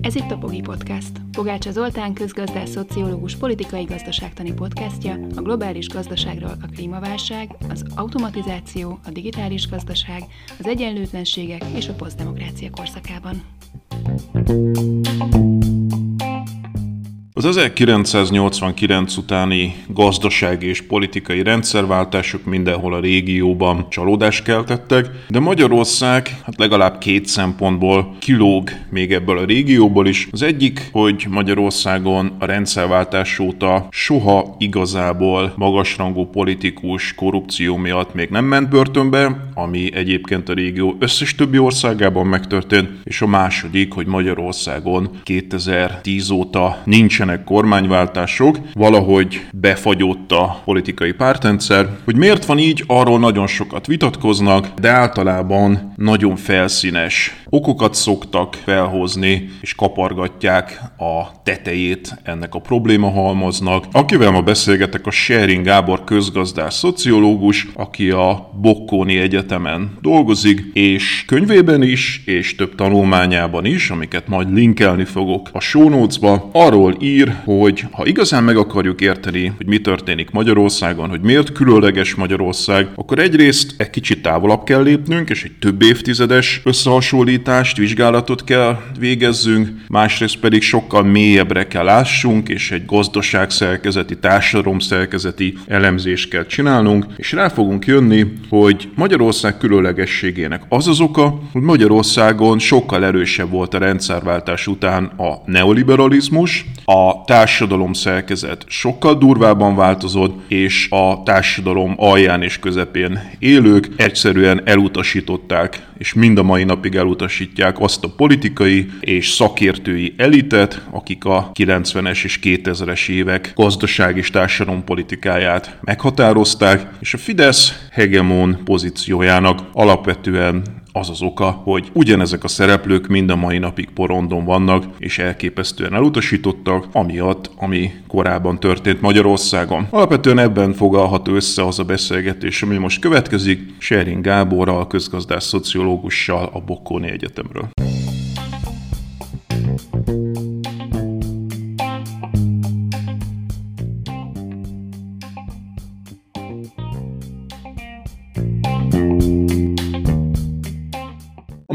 Ez itt a Pogi Podcast. Pogácsa Zoltán közgazdás, szociológus, politikai gazdaságtani podcastja a globális gazdaságról a klímaválság, az automatizáció, a digitális gazdaság, az egyenlőtlenségek és a posztdemokrácia korszakában. Az 1989 utáni gazdasági és politikai rendszerváltások mindenhol a régióban csalódást keltettek, de Magyarország hát legalább két szempontból kilóg még ebből a régióból is. Az egyik, hogy Magyarországon a rendszerváltás óta soha igazából magasrangú politikus korrupció miatt még nem ment börtönbe, ami egyébként a régió összes többi országában megtörtént, és a második, hogy Magyarországon 2010 óta nincsenek nincsenek kormányváltások, valahogy befagyott a politikai pártrendszer. Hogy miért van így, arról nagyon sokat vitatkoznak, de általában nagyon felszínes okokat szoktak felhozni, és kapargatják a tetejét ennek a probléma halmaznak. Akivel ma beszélgetek, a Sharing Gábor közgazdás szociológus, aki a Bokkóni Egyetemen dolgozik, és könyvében is, és több tanulmányában is, amiket majd linkelni fogok a show notes-ba, arról ír, ír, hogy ha igazán meg akarjuk érteni, hogy mi történik Magyarországon, hogy miért különleges Magyarország, akkor egyrészt egy kicsit távolabb kell lépnünk, és egy több évtizedes összehasonlítást, vizsgálatot kell végezzünk, másrészt pedig sokkal mélyebbre kell lássunk, és egy gazdaságszerkezeti, társadalomszerkezeti elemzést kell csinálnunk, és rá fogunk jönni, hogy Magyarország különlegességének az az oka, hogy Magyarországon sokkal erősebb volt a rendszerváltás után a neoliberalizmus, a társadalom szerkezet sokkal durvábban változott, és a társadalom alján és közepén élők egyszerűen elutasították, és mind a mai napig elutasítják azt a politikai és szakértői elitet, akik a 90-es és 2000-es évek gazdaság és társadalompolitikáját meghatározták, és a Fidesz hegemon pozíciójának alapvetően az az oka, hogy ugyanezek a szereplők mind a mai napig porondon vannak, és elképesztően elutasítottak, amiatt, ami korábban történt Magyarországon. Alapvetően ebben fogalható össze az a beszélgetés, ami most következik, Sherin Gáborral, közgazdás szociológussal a Bokkóni Egyetemről.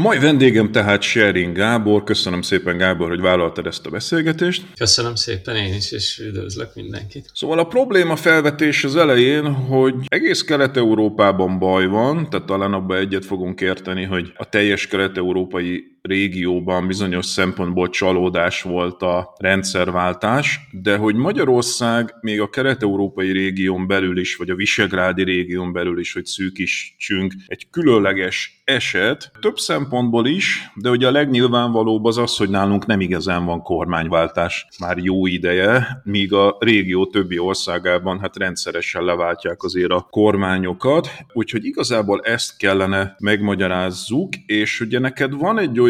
A mai vendégem tehát Sherin Gábor. Köszönöm szépen, Gábor, hogy vállaltad ezt a beszélgetést. Köszönöm szépen én is, és üdvözlök mindenkit. Szóval a probléma felvetés az elején, hogy egész Kelet-Európában baj van, tehát talán abban egyet fogunk érteni, hogy a teljes kelet-európai régióban bizonyos szempontból csalódás volt a rendszerváltás, de hogy Magyarország még a kelet-európai régión belül is, vagy a visegrádi régión belül is, hogy szűkítsünk, egy különleges eset, több szempontból is, de ugye a legnyilvánvalóbb az az, hogy nálunk nem igazán van kormányváltás már jó ideje, míg a régió többi országában hát rendszeresen leváltják azért a kormányokat, úgyhogy igazából ezt kellene megmagyarázzuk, és ugye neked van egy olyan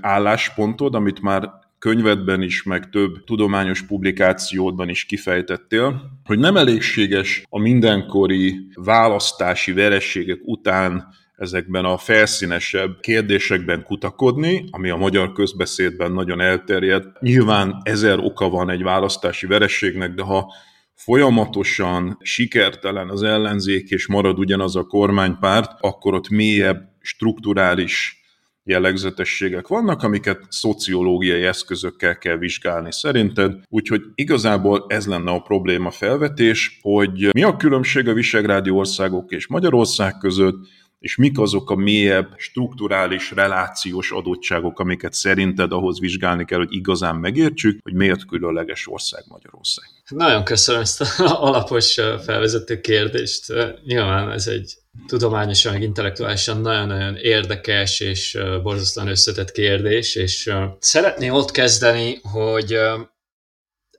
álláspontod, amit már könyvedben is, meg több tudományos publikációdban is kifejtettél, hogy nem elégséges a mindenkori választási verességek után ezekben a felszínesebb kérdésekben kutakodni, ami a magyar közbeszédben nagyon elterjedt. Nyilván ezer oka van egy választási verességnek, de ha folyamatosan sikertelen az ellenzék és marad ugyanaz a kormánypárt, akkor ott mélyebb strukturális jellegzetességek vannak, amiket szociológiai eszközökkel kell vizsgálni szerinted. Úgyhogy igazából ez lenne a probléma felvetés, hogy mi a különbség a visegrádi országok és Magyarország között, és mik azok a mélyebb, strukturális, relációs adottságok, amiket szerinted ahhoz vizsgálni kell, hogy igazán megértsük, hogy miért különleges ország Magyarország. Nagyon köszönöm ezt a alapos felvezető kérdést. Nyilván ez egy tudományosan, meg intellektuálisan nagyon-nagyon érdekes és borzasztóan összetett kérdés, és szeretném ott kezdeni, hogy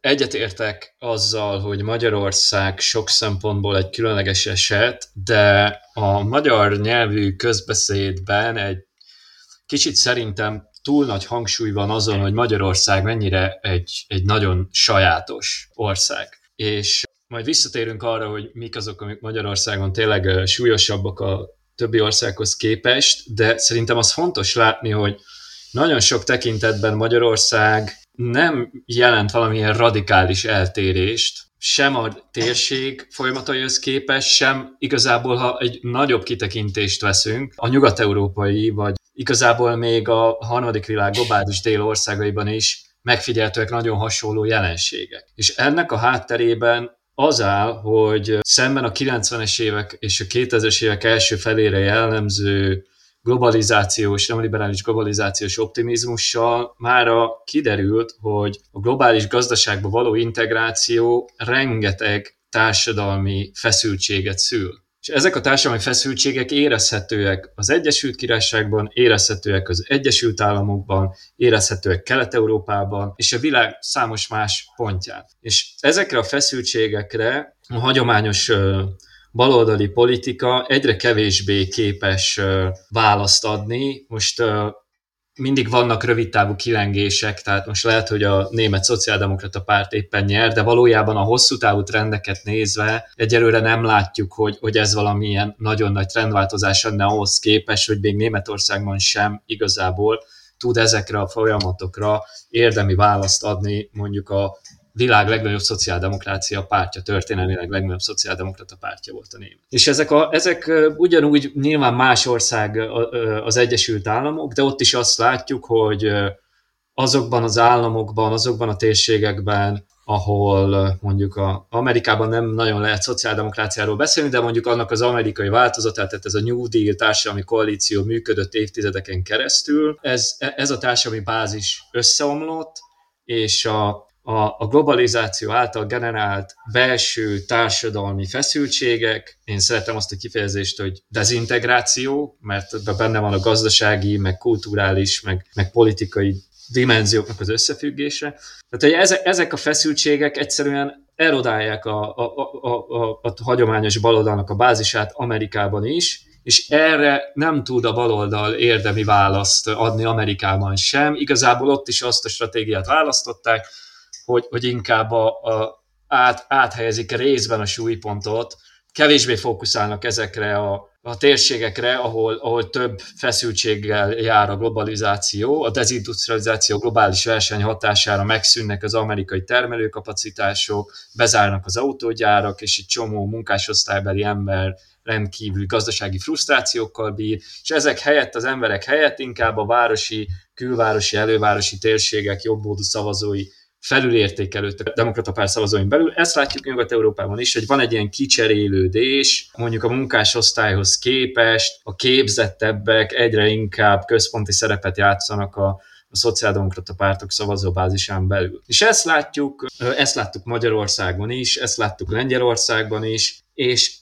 egyetértek azzal, hogy Magyarország sok szempontból egy különleges eset, de a magyar nyelvű közbeszédben egy kicsit szerintem túl nagy hangsúly van azon, hogy Magyarország mennyire egy, egy nagyon sajátos ország. És majd visszatérünk arra, hogy mik azok, amik Magyarországon tényleg súlyosabbak a többi országhoz képest, de szerintem az fontos látni, hogy nagyon sok tekintetben Magyarország nem jelent valamilyen radikális eltérést, sem a térség folyamataihoz képest, sem igazából, ha egy nagyobb kitekintést veszünk, a nyugat-európai, vagy igazából még a harmadik világ globális dél országaiban is megfigyeltőek nagyon hasonló jelenségek. És ennek a hátterében az áll, hogy szemben a 90-es évek és a 2000-es évek első felére jellemző globalizációs, nem liberális globalizációs optimizmussal mára kiderült, hogy a globális gazdaságba való integráció rengeteg társadalmi feszültséget szül. És ezek a társadalmi feszültségek érezhetőek az Egyesült Királyságban, érezhetőek az Egyesült Államokban, érezhetőek Kelet-Európában, és a világ számos más pontján. És ezekre a feszültségekre a hagyományos baloldali politika egyre kevésbé képes választ adni. Most mindig vannak rövidtávú kilengések, tehát most lehet, hogy a német szociáldemokrata párt éppen nyer, de valójában a hosszú távú trendeket nézve egyelőre nem látjuk, hogy, hogy ez valamilyen nagyon nagy trendváltozás lenne ahhoz képes, hogy még Németországban sem igazából tud ezekre a folyamatokra érdemi választ adni mondjuk a világ legnagyobb szociáldemokrácia pártja, történelmileg legnagyobb szociáldemokrata pártja volt a német. És ezek, a, ezek ugyanúgy nyilván más ország az Egyesült Államok, de ott is azt látjuk, hogy azokban az államokban, azokban a térségekben, ahol mondjuk a Amerikában nem nagyon lehet szociáldemokráciáról beszélni, de mondjuk annak az amerikai változatát, tehát ez a New Deal társadalmi koalíció működött évtizedeken keresztül, ez, ez a társadalmi bázis összeomlott, és a, a, a globalizáció által generált belső társadalmi feszültségek, én szeretem azt a kifejezést, hogy dezintegráció, mert benne van a gazdasági, meg kulturális, meg, meg politikai dimenzióknak az összefüggése. Tehát, hogy ezek, ezek a feszültségek egyszerűen erodálják a, a, a, a, a hagyományos baloldalnak a bázisát Amerikában is, és erre nem tud a baloldal érdemi választ adni Amerikában sem. Igazából ott is azt a stratégiát választották, hogy, hogy inkább a, a, át, áthelyezik részben a súlypontot, kevésbé fókuszálnak ezekre a, a térségekre, ahol, ahol több feszültséggel jár a globalizáció, a dezindustrializáció globális verseny hatására megszűnnek az amerikai termelőkapacitások, bezárnak az autógyárak, és egy csomó munkásosztálybeli ember rendkívül gazdasági frusztrációkkal bír, és ezek helyett az emberek helyett inkább a városi, külvárosi, elővárosi térségek jobbódú szavazói felülértékelődtek a demokrata pár szavazóin belül. Ezt látjuk Nyugat-Európában is, hogy van egy ilyen kicserélődés, mondjuk a munkásosztályhoz képest, a képzettebbek egyre inkább központi szerepet játszanak a, a szociáldemokrata pártok szavazóbázisán belül. És ezt látjuk, ezt láttuk Magyarországon is, ezt láttuk Lengyelországban is, és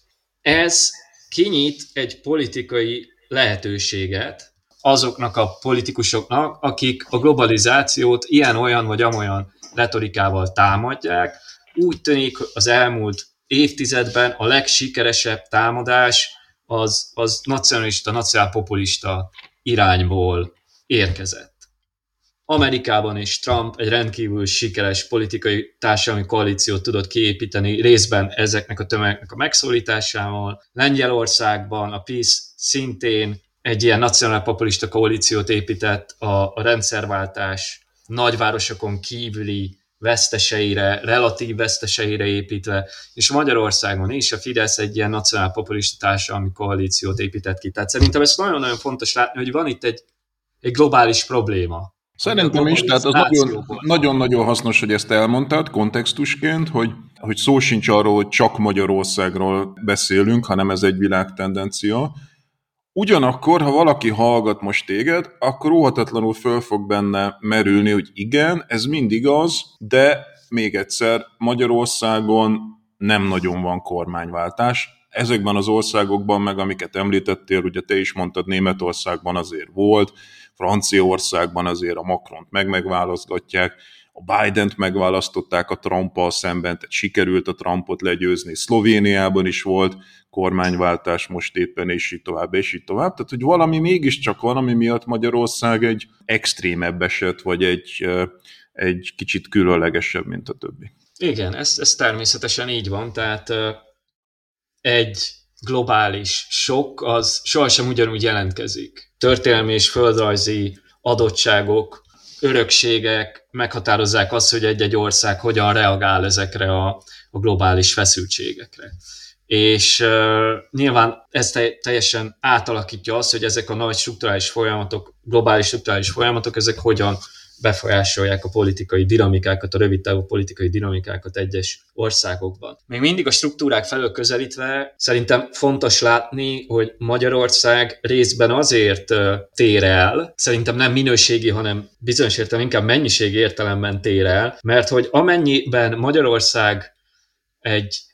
ez kinyit egy politikai lehetőséget azoknak a politikusoknak, akik a globalizációt ilyen-olyan vagy amolyan retorikával támadják. Úgy tűnik az elmúlt évtizedben a legsikeresebb támadás az, az nacionalista, nacionálpopulista irányból érkezett. Amerikában is Trump egy rendkívül sikeres politikai társadalmi koalíciót tudott kiépíteni részben ezeknek a tömegeknek a megszólításával. Lengyelországban a PiS szintén egy ilyen nacionálpopulista koalíciót épített a, a rendszerváltás nagyvárosokon kívüli veszteseire, relatív veszteseire építve, és Magyarországon is a Fidesz egy ilyen nacionálpopulista társadalmi koalíciót épített ki. Tehát szerintem ez nagyon-nagyon fontos látni, hogy van itt egy, egy globális probléma. Szerintem is, tehát az nagyon-nagyon hasznos, hogy ezt elmondtad kontextusként, hogy, hogy szó sincs arról, hogy csak Magyarországról beszélünk, hanem ez egy világtendencia, Ugyanakkor, ha valaki hallgat most téged, akkor óhatatlanul föl fog benne merülni, hogy igen, ez mindig az, de még egyszer, Magyarországon nem nagyon van kormányváltás. Ezekben az országokban, meg amiket említettél, ugye te is mondtad, Németországban azért volt, Franciaországban azért a Macront meg-megválasztgatják, a Biden-t megválasztották a Trumpal szemben, tehát sikerült a Trumpot legyőzni, Szlovéniában is volt kormányváltás most éppen, és így tovább, és így tovább. Tehát, hogy valami mégiscsak van, ami miatt Magyarország egy extrémebb eset, vagy egy, egy kicsit különlegesebb, mint a többi. Igen, ez, ez természetesen így van, tehát egy globális sok az sohasem ugyanúgy jelentkezik. Történelmi és földrajzi adottságok, örökségek meghatározzák azt, hogy egy-egy ország hogyan reagál ezekre a, a globális feszültségekre. És uh, nyilván ez te, teljesen átalakítja azt, hogy ezek a nagy strukturális folyamatok, globális strukturális folyamatok, ezek hogyan befolyásolják a politikai dinamikákat, a rövid távú politikai dinamikákat egyes országokban. Még mindig a struktúrák felől közelítve szerintem fontos látni, hogy Magyarország részben azért tér el, szerintem nem minőségi, hanem bizonyos értelemben inkább mennyiségi értelemben tér el, mert hogy amennyiben Magyarország egy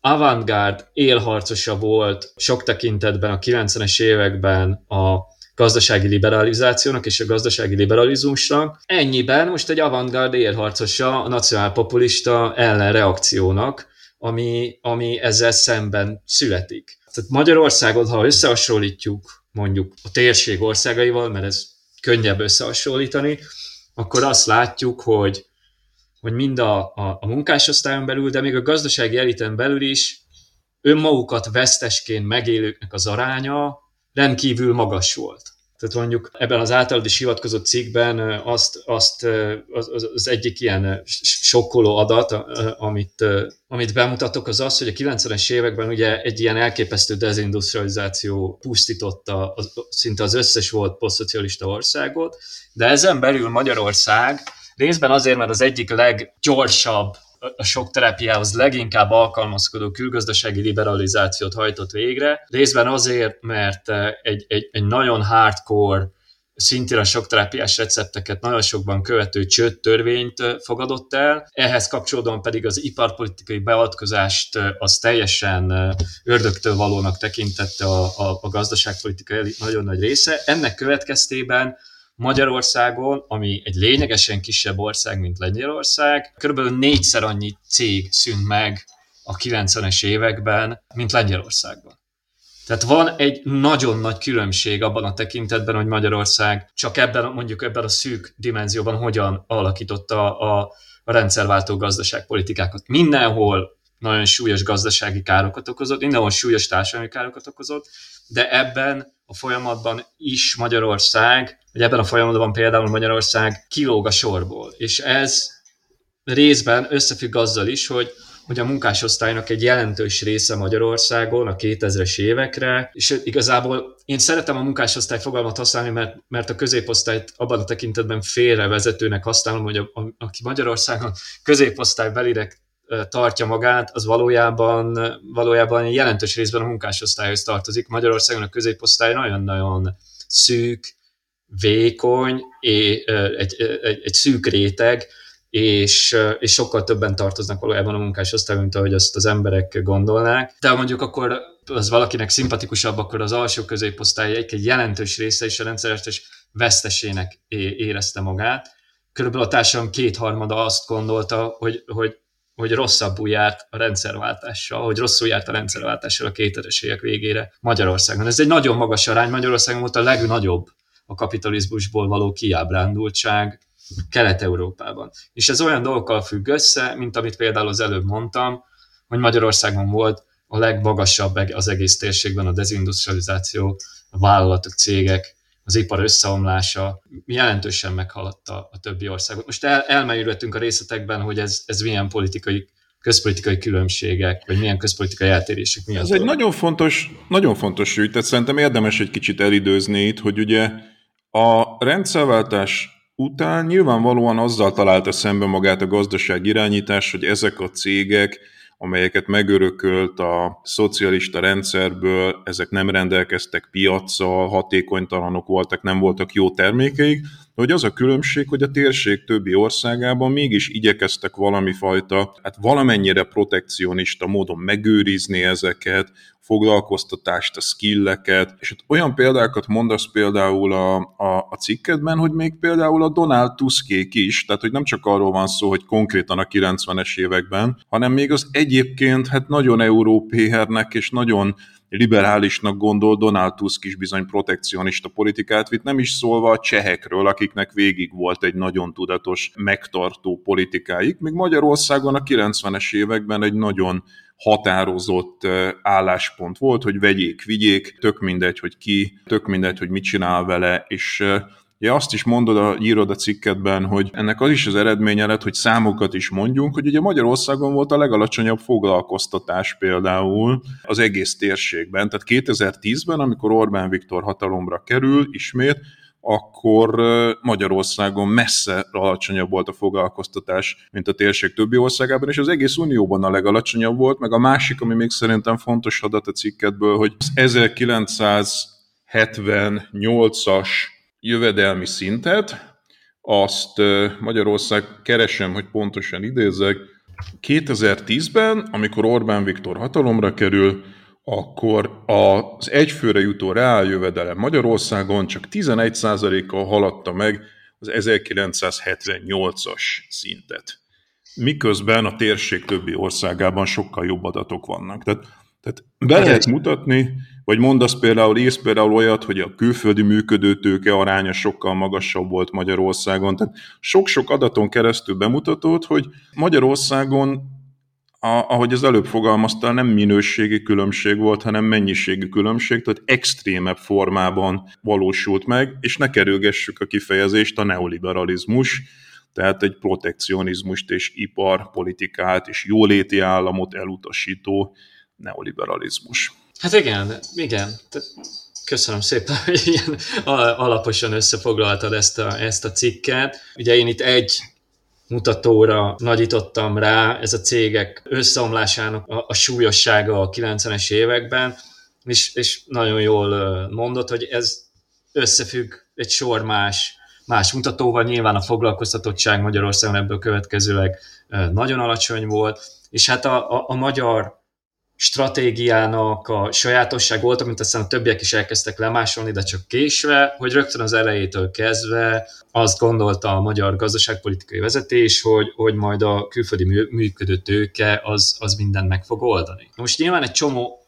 avantgárd élharcosa volt sok tekintetben a 90-es években a gazdasági liberalizációnak és a gazdasági liberalizmusnak. Ennyiben most egy avantgárd élharcosa a nacionálpopulista ellenreakciónak, ami, ami ezzel szemben születik. Tehát Magyarországot, ha összehasonlítjuk mondjuk a térség országaival, mert ez könnyebb összehasonlítani, akkor azt látjuk, hogy, hogy mind a, a, a munkásosztályon belül, de még a gazdasági eliten belül is önmagukat vesztesként megélőknek az aránya rendkívül magas volt. Tehát mondjuk ebben az általad is hivatkozott cikkben azt, azt az, az egyik ilyen sokkoló adat, amit, amit bemutatok, az az, hogy a 90-es években ugye egy ilyen elképesztő dezindustrializáció pusztította az, szinte az összes volt posztszocialista országot, de ezen belül Magyarország részben azért, mert az egyik leggyorsabb a sok terápiához leginkább alkalmazkodó külgazdasági liberalizációt hajtott végre, részben azért, mert eh, egy, egy, egy nagyon hardcore, szintén a sok terápiás recepteket nagyon sokban követő csőd törvényt eh, fogadott el, ehhez kapcsolódóan pedig az iparpolitikai beavatkozást eh, az teljesen ördögtől valónak tekintette a, a, a gazdaságpolitikai nagyon nagy része. Ennek következtében Magyarországon, ami egy lényegesen kisebb ország, mint Lengyelország, körülbelül négyszer annyi cég szűnt meg a 90-es években, mint Lengyelországban. Tehát van egy nagyon nagy különbség abban a tekintetben, hogy Magyarország csak ebben, mondjuk ebben a szűk dimenzióban hogyan alakította a, a rendszerváltó gazdaságpolitikákat. Mindenhol nagyon súlyos gazdasági károkat okozott, mindenhol súlyos társadalmi károkat okozott, de ebben a folyamatban is Magyarország, vagy ebben a folyamatban például Magyarország kilóg a sorból. És ez részben összefügg azzal is, hogy hogy a munkásosztálynak egy jelentős része Magyarországon a 2000-es évekre, és igazából én szeretem a munkásosztály fogalmat használni, mert, mert a középosztályt abban a tekintetben félrevezetőnek használom, hogy a, a, aki Magyarországon középosztály belirek tartja magát, az valójában, valójában jelentős részben a munkásosztályhoz tartozik. Magyarországon a középosztály nagyon-nagyon szűk, vékony, egy, egy, egy szűk réteg, és, és sokkal többen tartoznak valójában a munkásosztály, mint ahogy azt az emberek gondolnák. De mondjuk akkor az valakinek szimpatikusabb, akkor az alsó középosztály egy, egy jelentős része is a rendszeres vesztesének érezte magát. Körülbelül a társadalom kétharmada azt gondolta, hogy, hogy hogy rosszabbul járt a rendszerváltással, hogy rosszul járt a rendszerváltással a 2000-es évek végére Magyarországon. Ez egy nagyon magas arány, Magyarországon volt a legnagyobb a kapitalizmusból való kiábrándultság Kelet-Európában. És ez olyan dolgokkal függ össze, mint amit például az előbb mondtam, hogy Magyarországon volt a legmagasabb az egész térségben a dezindustrializáció, a vállalatok, cégek az ipar összeomlása jelentősen meghaladta a többi országot. Most el, elmerülhetünk a részletekben, hogy ez, ez milyen politikai közpolitikai különbségek, vagy milyen közpolitikai eltérések mi Ez egy nagyon fontos, nagyon fontos ügy, tehát szerintem érdemes egy kicsit elidőzni itt, hogy ugye a rendszerváltás után nyilvánvalóan azzal találta szembe magát a gazdaság irányítás, hogy ezek a cégek amelyeket megörökölt a szocialista rendszerből, ezek nem rendelkeztek piaccal, hatékonytalanok voltak, nem voltak jó termékeik, hogy az a különbség, hogy a térség többi országában mégis igyekeztek valami fajta, hát valamennyire protekcionista módon megőrizni ezeket, foglalkoztatást, a skilleket, és hát olyan példákat mondasz például a, a, a cikkedben, hogy még például a Donald Tuskék is, tehát hogy nem csak arról van szó, hogy konkrétan a 90-es években, hanem még az egyébként hát nagyon európéhernek és nagyon liberálisnak gondol, Donald Tusk is bizony protekcionista politikát vitt, nem is szólva a csehekről, akiknek végig volt egy nagyon tudatos, megtartó politikáik, míg Magyarországon a 90-es években egy nagyon határozott álláspont volt, hogy vegyék, vigyék, tök mindegy, hogy ki, tök mindegy, hogy mit csinál vele, és Ja, azt is mondod, a, írod a cikketben, hogy ennek az is az eredménye lett, hogy számokat is mondjunk, hogy ugye Magyarországon volt a legalacsonyabb foglalkoztatás például az egész térségben. Tehát 2010-ben, amikor Orbán Viktor hatalomra kerül ismét, akkor Magyarországon messze alacsonyabb volt a foglalkoztatás, mint a térség többi országában, és az egész Unióban a legalacsonyabb volt, meg a másik, ami még szerintem fontos adat a cikketből, hogy az 1978-as jövedelmi szintet, azt Magyarország keresem, hogy pontosan idézek, 2010-ben, amikor Orbán Viktor hatalomra kerül, akkor az egyfőre jutó reáljövedelem Magyarországon csak 11%-kal haladta meg az 1978-as szintet. Miközben a térség többi országában sokkal jobb adatok vannak. Tehát, tehát be lehet mutatni, vagy mondasz például, ész például olyat, hogy a külföldi működőtőke aránya sokkal magasabb volt Magyarországon. Tehát sok-sok adaton keresztül bemutatod, hogy Magyarországon a, ahogy az előbb fogalmazta, nem minőségi különbség volt, hanem mennyiségi különbség, tehát extrémebb formában valósult meg, és ne kerülgessük a kifejezést, a neoliberalizmus, tehát egy protekcionizmust és iparpolitikát és jóléti államot elutasító neoliberalizmus. Hát igen, igen. Köszönöm szépen, hogy ilyen alaposan összefoglaltad ezt a, ezt a cikket. Ugye én itt egy mutatóra nagyítottam rá, ez a cégek összeomlásának a, a súlyossága a 90-es években, és, és nagyon jól mondott, hogy ez összefügg egy sor más, más mutatóval. Nyilván a foglalkoztatottság Magyarországon ebből következőleg nagyon alacsony volt, és hát a, a, a magyar stratégiának a sajátosság volt, amit aztán a többiek is elkezdtek lemásolni, de csak késve, hogy rögtön az elejétől kezdve azt gondolta a magyar gazdaságpolitikai vezetés, hogy, hogy majd a külföldi működő tőke az, az mindent meg fog oldani. Most nyilván egy csomó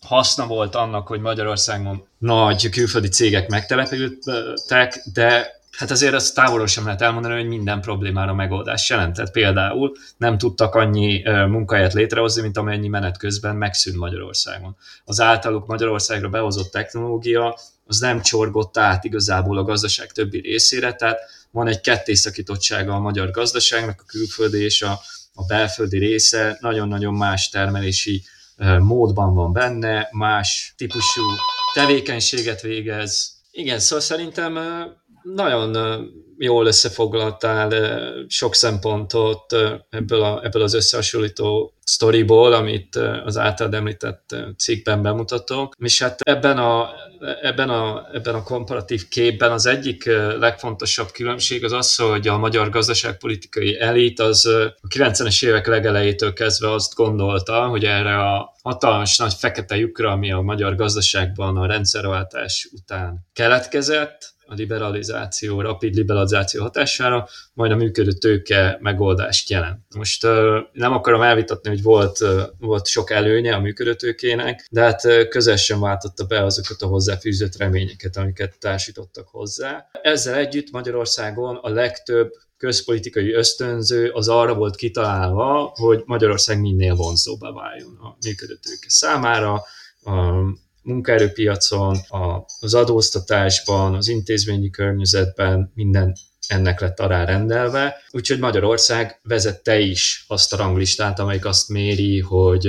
haszna volt annak, hogy Magyarországon nagy külföldi cégek megtelepültek, de hát azért azt távolról sem lehet elmondani, hogy minden problémára megoldás jelentett. Például nem tudtak annyi munkahelyet létrehozni, mint amennyi menet közben megszűnt Magyarországon. Az általuk Magyarországra behozott technológia az nem csorgott át igazából a gazdaság többi részére, tehát van egy kettészakítottsága a magyar gazdaságnak, a külföldi és a, a belföldi része nagyon-nagyon más termelési módban van benne, más típusú tevékenységet végez. Igen, szóval szerintem nagyon jól összefoglaltál sok szempontot ebből, a, ebből az összehasonlító sztoriból, amit az általad említett cikkben bemutatok. És hát ebben a, ebben a, ebben a komparatív képben az egyik legfontosabb különbség az az, hogy a magyar gazdaságpolitikai elit az a 90-es évek legelejétől kezdve azt gondolta, hogy erre a hatalmas nagy fekete lyukra, ami a magyar gazdaságban a rendszerváltás után keletkezett, a liberalizáció, rapid liberalizáció hatására, majd a működő tőke megoldást jelent. Most nem akarom elvitatni, hogy volt, volt sok előnye a működő tőkének, de hát közel sem váltotta be azokat a hozzáfűzött reményeket, amiket társítottak hozzá. Ezzel együtt Magyarországon a legtöbb közpolitikai ösztönző az arra volt kitalálva, hogy Magyarország minél vonzóbbá váljon a működő tőke számára, munkaerőpiacon, az adóztatásban, az intézményi környezetben minden ennek lett rendelve. Úgyhogy Magyarország vezette is azt a ranglistát, amelyik azt méri, hogy,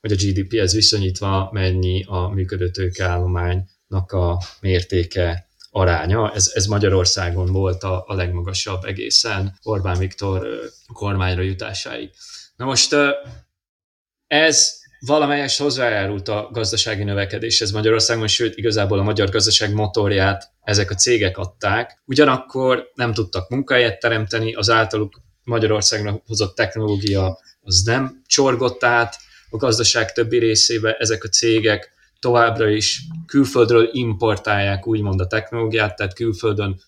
hogy a GDP-hez viszonyítva mennyi a működő tőkeállománynak a mértéke aránya. Ez, ez Magyarországon volt a, a legmagasabb egészen Orbán Viktor kormányra jutásáig. Na most ez valamelyes hozzájárult a gazdasági növekedéshez Magyarországon, sőt igazából a magyar gazdaság motorját ezek a cégek adták. Ugyanakkor nem tudtak munkahelyet teremteni, az általuk Magyarországra hozott technológia az nem csorgott át a gazdaság többi részébe, ezek a cégek továbbra is külföldről importálják úgymond a technológiát, tehát külföldön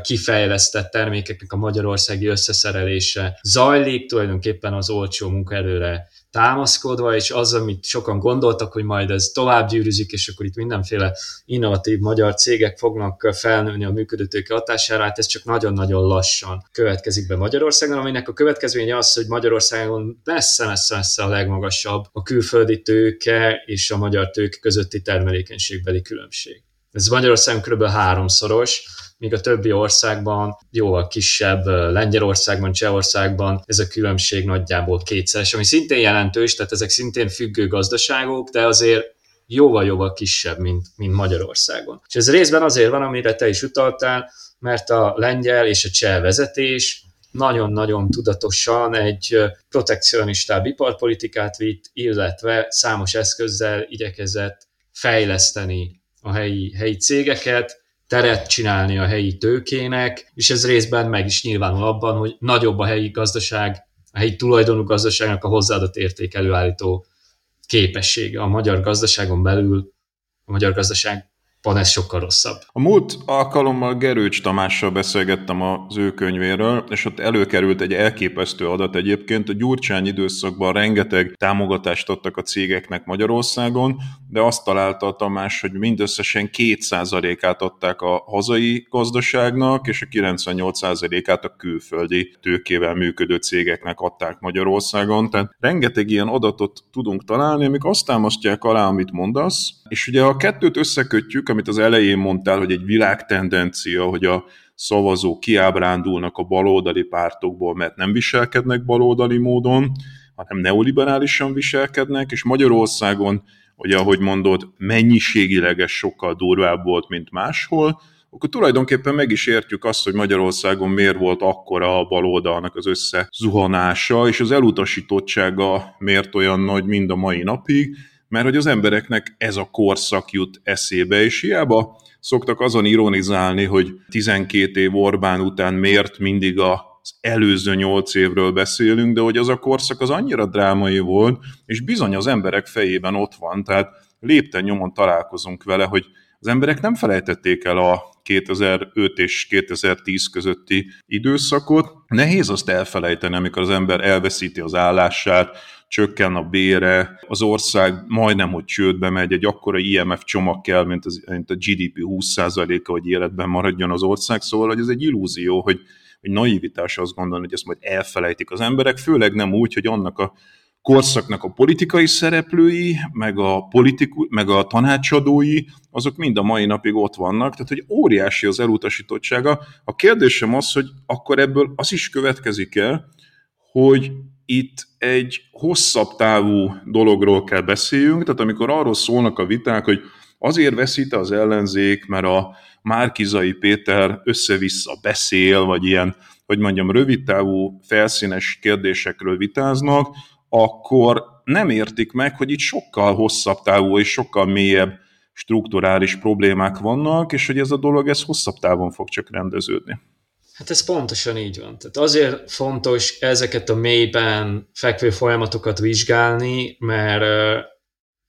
kifejlesztett termékeknek a magyarországi összeszerelése zajlik, tulajdonképpen az olcsó munkaerőre támaszkodva, és az, amit sokan gondoltak, hogy majd ez tovább gyűrűzik, és akkor itt mindenféle innovatív magyar cégek fognak felnőni a működőtőke hatására, hát ez csak nagyon-nagyon lassan következik be Magyarországon, aminek a következménye az, hogy Magyarországon messze-messze a legmagasabb a külföldi tőke és a magyar tőke közötti termelékenységbeli különbség. Ez Magyarországon kb. háromszoros, míg a többi országban jóval kisebb, Lengyelországban, Csehországban ez a különbség nagyjából kétszeres, ami szintén jelentős, tehát ezek szintén függő gazdaságok, de azért jóval-jóval kisebb, mint, mint Magyarországon. És ez részben azért van, amire te is utaltál, mert a lengyel és a cseh vezetés nagyon-nagyon tudatosan egy protekcionistább iparpolitikát vitt, illetve számos eszközzel igyekezett fejleszteni a helyi, helyi cégeket, teret csinálni a helyi tőkének, és ez részben meg is nyilvánul abban, hogy nagyobb a helyi gazdaság, a helyi tulajdonú gazdaságnak a hozzáadott érték előállító képessége. A magyar gazdaságon belül a magyar gazdaság van ez sokkal rosszabb. A múlt alkalommal Gerőcs Tamással beszélgettem az ő könyvéről, és ott előkerült egy elképesztő adat egyébként. A Gyurcsány időszakban rengeteg támogatást adtak a cégeknek Magyarországon, de azt találta a Tamás, hogy mindösszesen 2%-át adták a hazai gazdaságnak, és a 98%-át a külföldi tőkével működő cégeknek adták Magyarországon. Tehát rengeteg ilyen adatot tudunk találni, amik azt támasztják alá, amit mondasz, és ugye a kettőt összekötjük, amit az elején mondtál, hogy egy világtendencia, hogy a szavazók kiábrándulnak a baloldali pártokból, mert nem viselkednek baloldali módon, hanem neoliberálisan viselkednek, és Magyarországon, ugye ahogy mondod, mennyiségileg ez sokkal durvább volt, mint máshol, akkor tulajdonképpen meg is értjük azt, hogy Magyarországon miért volt akkora a baloldalnak az összezuhanása, és az elutasítottsága miért olyan nagy mind a mai napig, mert hogy az embereknek ez a korszak jut eszébe, és hiába szoktak azon ironizálni, hogy 12 év Orbán után miért mindig az előző nyolc évről beszélünk, de hogy az a korszak az annyira drámai volt, és bizony az emberek fejében ott van, tehát lépten nyomon találkozunk vele, hogy az emberek nem felejtették el a 2005 és 2010 közötti időszakot. Nehéz azt elfelejteni, amikor az ember elveszíti az állását, csökken a bére, az ország majdnem, hogy csődbe megy, egy akkora IMF csomag kell, mint, az, mint a GDP 20%-a, hogy életben maradjon az ország, szóval hogy ez egy illúzió, hogy, hogy naivitás azt gondolni, hogy ezt majd elfelejtik az emberek, főleg nem úgy, hogy annak a korszaknak a politikai szereplői, meg a, politiku, meg a tanácsadói, azok mind a mai napig ott vannak, tehát hogy óriási az elutasítottsága. A kérdésem az, hogy akkor ebből az is következik el, hogy itt egy hosszabb távú dologról kell beszéljünk, tehát amikor arról szólnak a viták, hogy azért veszít az ellenzék, mert a Márkizai Péter össze-vissza beszél, vagy ilyen, hogy mondjam, rövidtávú, felszínes kérdésekről vitáznak, akkor nem értik meg, hogy itt sokkal hosszabb távú és sokkal mélyebb strukturális problémák vannak, és hogy ez a dolog ez hosszabb távon fog csak rendeződni. Hát ez pontosan így van. Tehát azért fontos ezeket a mélyben fekvő folyamatokat vizsgálni, mert,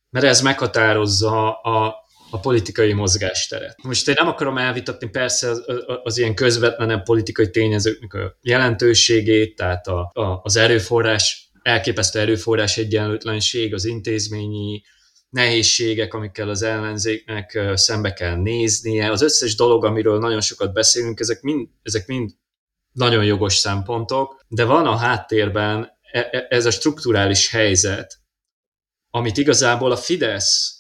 mert ez meghatározza a, a politikai mozgásteret. Most én nem akarom elvitatni persze az, az, ilyen közvetlenebb politikai tényezőknek a jelentőségét, tehát a, a, az erőforrás, elképesztő erőforrás egyenlőtlenség, az intézményi nehézségek, amikkel az ellenzéknek szembe kell néznie. Az összes dolog, amiről nagyon sokat beszélünk, ezek mind, ezek mind nagyon jogos szempontok, de van a háttérben e, e, ez a strukturális helyzet, amit igazából a Fidesz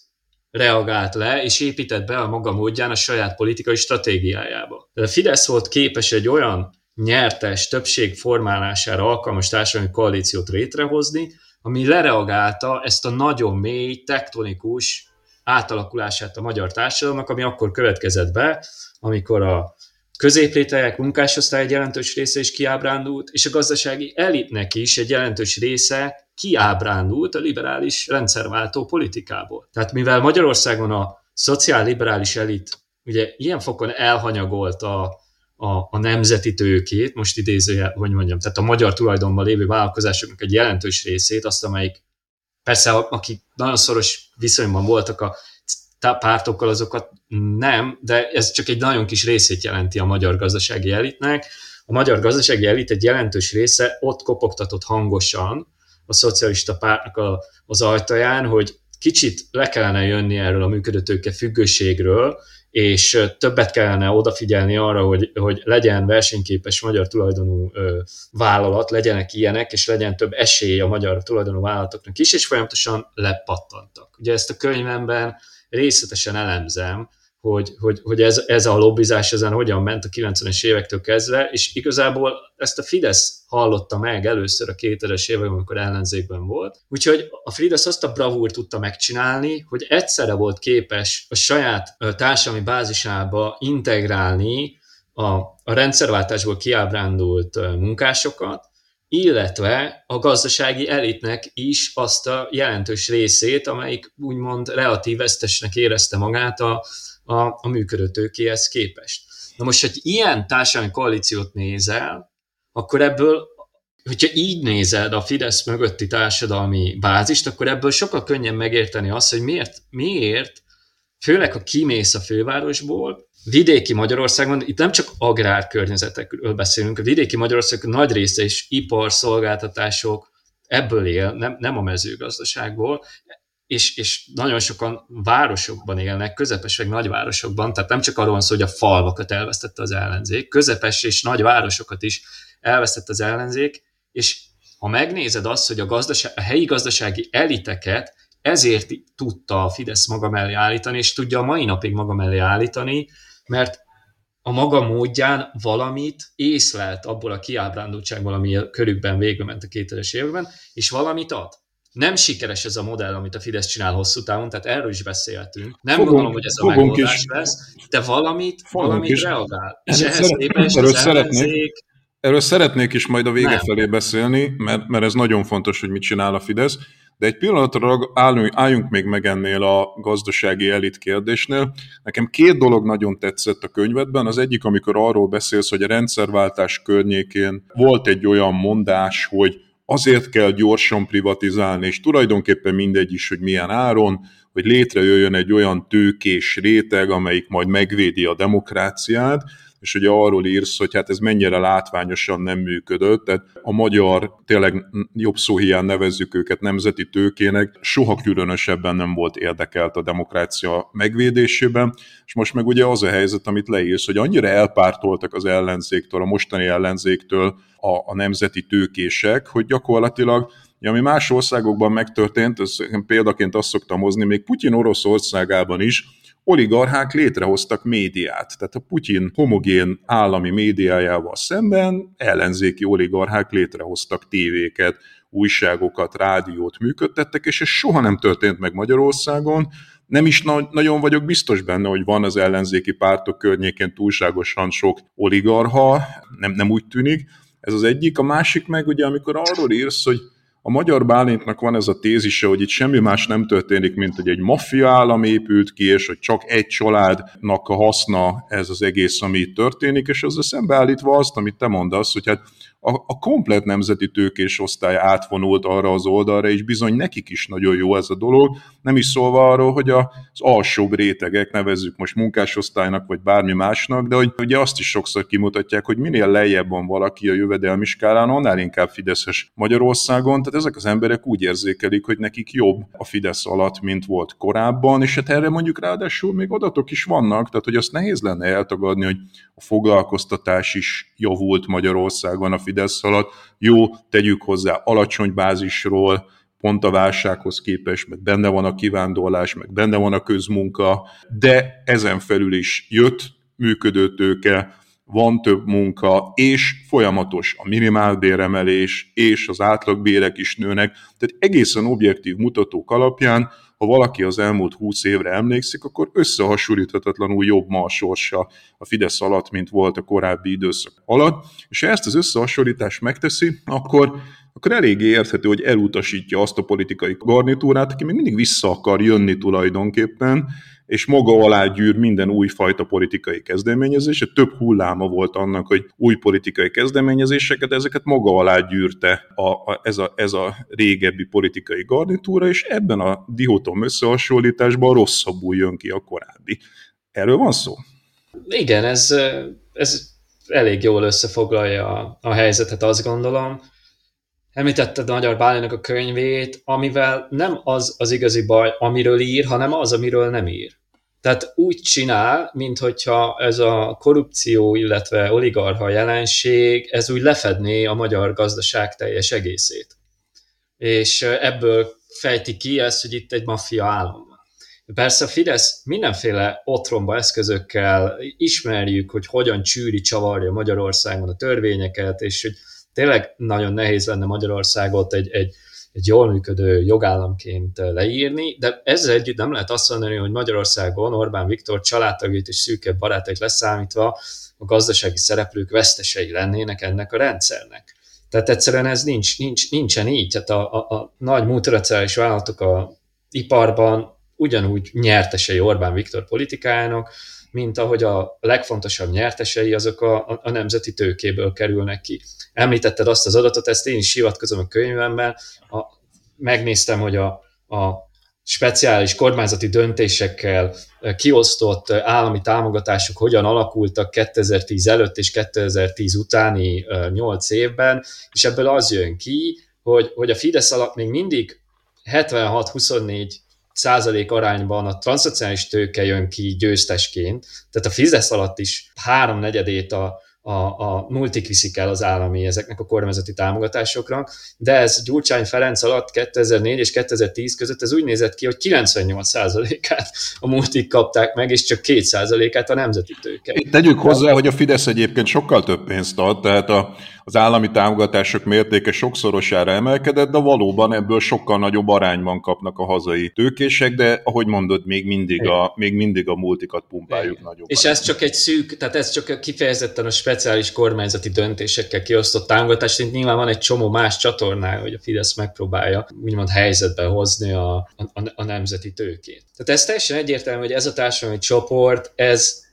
reagált le, és épített be a maga módján a saját politikai stratégiájába. De a Fidesz volt képes egy olyan nyertes többség formálására alkalmas társadalmi koalíciót létrehozni, ami lereagálta ezt a nagyon mély, tektonikus átalakulását a magyar társadalomnak, ami akkor következett be, amikor a középrétegek, munkásosztály egy jelentős része is kiábrándult, és a gazdasági elitnek is egy jelentős része kiábrándult a liberális rendszerváltó politikából. Tehát mivel Magyarországon a szociál-liberális elit ugye ilyen fokon elhanyagolta a, a nemzeti tőkét, most idézője, hogy mondjam, tehát a magyar tulajdonban lévő vállalkozásoknak egy jelentős részét, azt, amelyik persze, akik nagyon szoros viszonyban voltak a pártokkal, azokat nem, de ez csak egy nagyon kis részét jelenti a magyar gazdasági elitnek. A magyar gazdasági elit egy jelentős része ott kopogtatott hangosan, a szocialista pártnak a, az ajtaján, hogy kicsit le kellene jönni erről a működőtőke függőségről, és többet kellene odafigyelni arra, hogy, hogy legyen versenyképes magyar tulajdonú vállalat, legyenek ilyenek, és legyen több esély a magyar tulajdonú vállalatoknak is, és folyamatosan lepattantak. Ugye ezt a könyvemben részletesen elemzem, hogy, hogy, hogy ez, ez a lobbizás ezen hogyan ment a 90-es évektől kezdve, és igazából ezt a Fidesz hallotta meg először a 2000-es években, amikor ellenzékben volt. Úgyhogy a Fidesz azt a bravúr tudta megcsinálni, hogy egyszerre volt képes a saját társadalmi bázisába integrálni a, a rendszerváltásból kiábrándult munkásokat, illetve a gazdasági elitnek is azt a jelentős részét, amelyik úgymond relatív vesztesnek érezte magát a, a, a működőtőkéhez képest. Na most, hogy ilyen társadalmi koalíciót nézel, akkor ebből, hogyha így nézed a Fidesz mögötti társadalmi bázist, akkor ebből sokkal könnyen megérteni azt, hogy miért, miért főleg ha kimész a fővárosból, vidéki Magyarországon, itt nem csak agrárkörnyezetekről beszélünk, a vidéki Magyarország nagy része is ipar, szolgáltatások, ebből él, nem, nem a mezőgazdaságból, és, és nagyon sokan városokban élnek, közepes vagy nagyvárosokban, tehát nem csak arról van szó, hogy a falvakat elvesztette az ellenzék, közepes és nagy városokat is elvesztett az ellenzék, és ha megnézed azt, hogy a, gazdaság, a helyi gazdasági eliteket ezért tudta a Fidesz maga mellé állítani, és tudja a mai napig maga mellé állítani, mert a maga módján valamit észlelt abból a kiábrándultságból, ami a körükben végbe ment a 2000-es években, és valamit ad nem sikeres ez a modell, amit a Fidesz csinál hosszú távon, tehát erről is beszéltünk. Nem fogunk, gondolom, hogy ez a megoldás is. lesz, de valamit, valamit is. reagál. És ehhez szeret, képest erről szeretnék, ellenzék... Erről szeretnék is majd a vége nem. felé beszélni, mert, mert ez nagyon fontos, hogy mit csinál a Fidesz. De egy pillanatra álljunk, álljunk még meg ennél a gazdasági elit kérdésnél. Nekem két dolog nagyon tetszett a könyvedben. Az egyik, amikor arról beszélsz, hogy a rendszerváltás környékén volt egy olyan mondás, hogy azért kell gyorsan privatizálni, és tulajdonképpen mindegy is, hogy milyen áron, hogy létrejöjjön egy olyan tőkés réteg, amelyik majd megvédi a demokráciát, és ugye arról írsz, hogy hát ez mennyire látványosan nem működött, tehát a magyar, tényleg jobb szó hiány nevezzük őket nemzeti tőkének, soha különösebben nem volt érdekelt a demokrácia megvédésében, és most meg ugye az a helyzet, amit leírsz, hogy annyira elpártoltak az ellenzéktől, a mostani ellenzéktől a, a nemzeti tőkések, hogy gyakorlatilag Ja, ami más országokban megtörtént, ez példaként azt szoktam hozni, még Putyin Oroszországában is, oligarchák létrehoztak médiát. Tehát a Putyin homogén állami médiájával szemben ellenzéki oligarchák létrehoztak tévéket, újságokat, rádiót működtettek, és ez soha nem történt meg Magyarországon. Nem is na- nagyon vagyok biztos benne, hogy van az ellenzéki pártok környékén túlságosan sok oligarha, nem, nem úgy tűnik. Ez az egyik. A másik meg ugye, amikor arról írsz, hogy a magyar Bálintnak van ez a tézise, hogy itt semmi más nem történik, mint hogy egy maffia állam épült ki, és hogy csak egy családnak a haszna ez az egész, ami itt történik, és ezzel szembeállítva azt, amit te mondasz, hogy hát a, a komplet nemzeti tőkés osztály átvonult arra az oldalra, és bizony nekik is nagyon jó ez a dolog, nem is szólva arról, hogy az alsóbb rétegek, nevezzük most munkásosztálynak, vagy bármi másnak, de hogy ugye azt is sokszor kimutatják, hogy minél lejjebb van valaki a jövedelmi skálán, annál inkább Fideszes Magyarországon, tehát ezek az emberek úgy érzékelik, hogy nekik jobb a Fidesz alatt, mint volt korábban, és hát erre mondjuk ráadásul még adatok is vannak, tehát hogy azt nehéz lenne eltagadni, hogy a foglalkoztatás is javult Magyarországon a Fidesz alatt. Jó, tegyük hozzá alacsony bázisról, pont a válsághoz képest, meg benne van a kivándorlás, meg benne van a közmunka, de ezen felül is jött működő tőke, van több munka, és folyamatos a minimálbéremelés, és az átlagbérek is nőnek. Tehát egészen objektív mutatók alapján ha valaki az elmúlt húsz évre emlékszik, akkor összehasonlíthatatlanul jobb ma a sorsa a Fidesz alatt, mint volt a korábbi időszak alatt, és ha ezt az összehasonlítást megteszi, akkor akkor eléggé érthető, hogy elutasítja azt a politikai garnitúrát, aki még mindig vissza akar jönni tulajdonképpen, és maga alá gyűr minden újfajta politikai kezdeményezés. Több hulláma volt annak, hogy új politikai kezdeményezéseket, ezeket maga alá gyűrte a, a, ez, a, ez a régebbi politikai garnitúra, és ebben a dihotom összehasonlításban rosszabbul jön ki a korábbi. Erről van szó? Igen, ez, ez elég jól összefoglalja a, a helyzetet, azt gondolom. Említetted Magyar Bálinak a könyvét, amivel nem az az igazi baj, amiről ír, hanem az, amiről nem ír. Tehát úgy csinál, mintha ez a korrupció, illetve oligarha jelenség, ez úgy lefedné a magyar gazdaság teljes egészét. És ebből fejti ki ezt, hogy itt egy maffia állam van. Persze a Fidesz mindenféle otromba eszközökkel ismerjük, hogy hogyan csűri, csavarja Magyarországon a törvényeket, és hogy tényleg nagyon nehéz lenne Magyarországot egy, egy, egy jól működő jogállamként leírni, de ezzel együtt nem lehet azt mondani, hogy Magyarországon Orbán Viktor családtagjait és szűkebb barátait leszámítva a gazdasági szereplők vesztesei lennének ennek a rendszernek. Tehát egyszerűen ez nincs, nincs, nincsen így. Tehát a, a, a nagy multinacionális vállalatok a iparban ugyanúgy nyertesei Orbán Viktor politikájának, mint ahogy a legfontosabb nyertesei azok a, a nemzeti tőkéből kerülnek ki. Említetted azt az adatot, ezt én is hivatkozom a könyvemben, a, megnéztem, hogy a, a speciális kormányzati döntésekkel kiosztott állami támogatások hogyan alakultak 2010 előtt és 2010 utáni 8 évben, és ebből az jön ki, hogy, hogy a Fidesz alatt még mindig 76-24 százalék arányban a transzacionális tőke jön ki győztesként, tehát a Fidesz alatt is háromnegyedét a, a, a multik viszik el az állami ezeknek a kormányzati támogatásokra, de ez Gyurcsány Ferenc alatt 2004 és 2010 között ez úgy nézett ki, hogy 98%-át a multik kapták meg, és csak 2%-át a nemzeti tőke. Tegyük hozzá, hogy a Fidesz egyébként sokkal több pénzt ad, tehát a, az állami támogatások mértéke sokszorosára emelkedett, de valóban ebből sokkal nagyobb arányban kapnak a hazai tőkések, de ahogy mondod, még mindig a, még mindig a multikat pumpáljuk nagyobb. És arányban. ez csak egy szűk, tehát ez csak kifejezetten a speciális kormányzati döntésekkel kiosztott támogatás, mint nyilván van egy csomó más csatornája, hogy a Fidesz megpróbálja úgymond helyzetbe hozni a, a, a nemzeti tőkét. Tehát ez teljesen egyértelmű, hogy ez a társadalmi csoport, ez,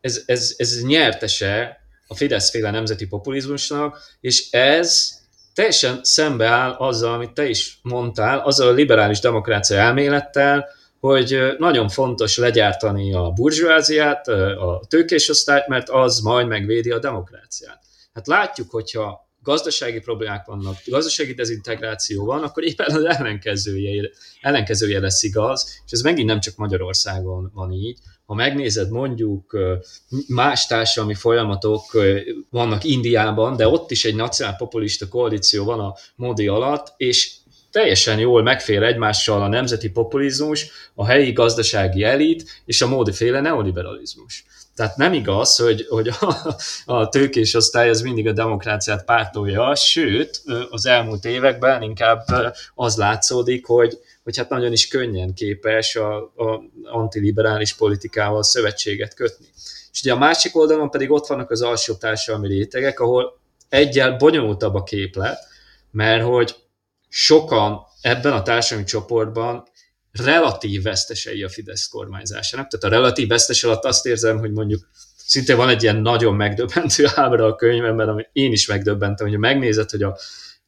ez, ez, ez nyertese a Fidesz-féle nemzeti populizmusnak, és ez teljesen szembeáll azzal, amit te is mondtál, azzal a liberális demokrácia elmélettel, hogy nagyon fontos legyártani a burzsóáziát, a tőkésosztályt, mert az majd megvédi a demokráciát. Hát látjuk, hogyha gazdasági problémák vannak, gazdasági dezintegráció van, akkor éppen az ellenkezője, ellenkezője lesz igaz, és ez megint nem csak Magyarországon van így, ha megnézed mondjuk más társadalmi folyamatok vannak Indiában, de ott is egy nacionálpopulista koalíció van a Modi alatt, és teljesen jól megfér egymással a nemzeti populizmus, a helyi gazdasági elit és a módiféle neoliberalizmus. Tehát nem igaz, hogy, hogy a, a tőkés osztály az mindig a demokráciát pártolja, sőt, az elmúlt években inkább az látszódik, hogy, hogy hát nagyon is könnyen képes a, a antiliberális politikával szövetséget kötni. És ugye a másik oldalon pedig ott vannak az alsó társadalmi rétegek, ahol egyel bonyolultabb a képlet, mert hogy sokan ebben a társadalmi csoportban relatív vesztesei a Fidesz kormányzásának. Tehát a relatív vesztes alatt azt érzem, hogy mondjuk szinte van egy ilyen nagyon megdöbbentő ábra a könyvemben, ami én is megdöbbentem, hogy megnézed, hogy a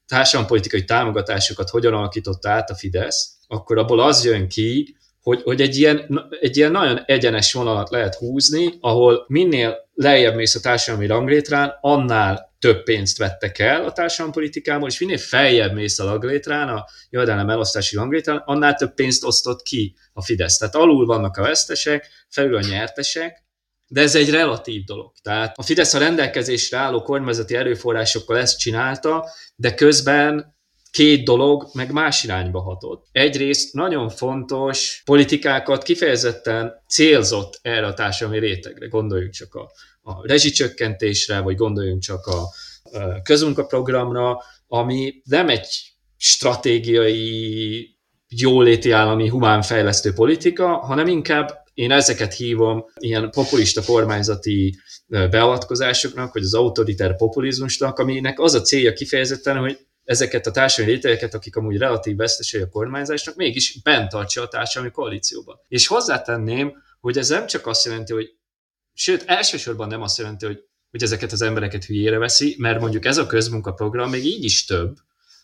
társadalompolitikai támogatásokat hogyan alakította át a Fidesz, akkor abból az jön ki, hogy, hogy egy, ilyen, egy ilyen nagyon egyenes vonalat lehet húzni, ahol minél lejjebb mész a társadalmi ranglétrán, annál több pénzt vettek el a társadalompolitikából, és minél feljebb mész a ranglétrán, a jövedelem elosztási ranglétrán, annál több pénzt osztott ki a Fidesz. Tehát alul vannak a vesztesek, felül a nyertesek, de ez egy relatív dolog. Tehát a Fidesz a rendelkezésre álló kormányzati erőforrásokkal ezt csinálta, de közben két dolog meg más irányba hatott. Egyrészt nagyon fontos politikákat kifejezetten célzott erre a társadalmi rétegre. Gondoljunk csak a, a rezsicsökkentésre, vagy gondoljunk csak a, a közmunkaprogramra, ami nem egy stratégiai jóléti állami humánfejlesztő politika, hanem inkább én ezeket hívom ilyen populista kormányzati beavatkozásoknak, vagy az autoriter populizmusnak, aminek az a célja kifejezetten, hogy ezeket a társadalmi rétegeket, akik amúgy relatív vesztesei a kormányzásnak, mégis bent tartsa a társadalmi koalícióban. És hozzátenném, hogy ez nem csak azt jelenti, hogy sőt, elsősorban nem azt jelenti, hogy, hogy ezeket az embereket hülyére veszi, mert mondjuk ez a közmunkaprogram még így is több,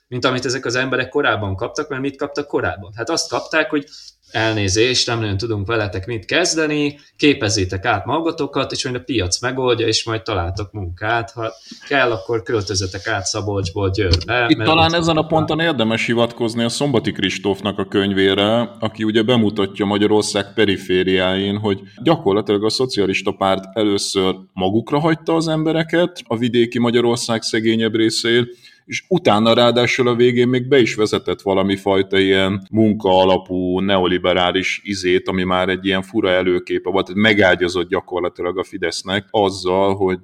mint amit ezek az emberek korábban kaptak, mert mit kaptak korábban? Hát azt kapták, hogy elnézést, nem nagyon tudunk veletek mit kezdeni, képezzétek át magatokat, és majd a piac megoldja, és majd találtok munkát. Ha kell, akkor költözetek át Szabolcsból Győrbe. Itt talán ezen a ponton érdemes hivatkozni a Szombati Kristófnak a könyvére, aki ugye bemutatja Magyarország perifériáin, hogy gyakorlatilag a szocialista párt először magukra hagyta az embereket a vidéki Magyarország szegényebb részén, és utána ráadásul a végén még be is vezetett valami fajta ilyen munka alapú neoliberális izét, ami már egy ilyen fura előképe volt, megágyazott gyakorlatilag a Fidesznek azzal, hogy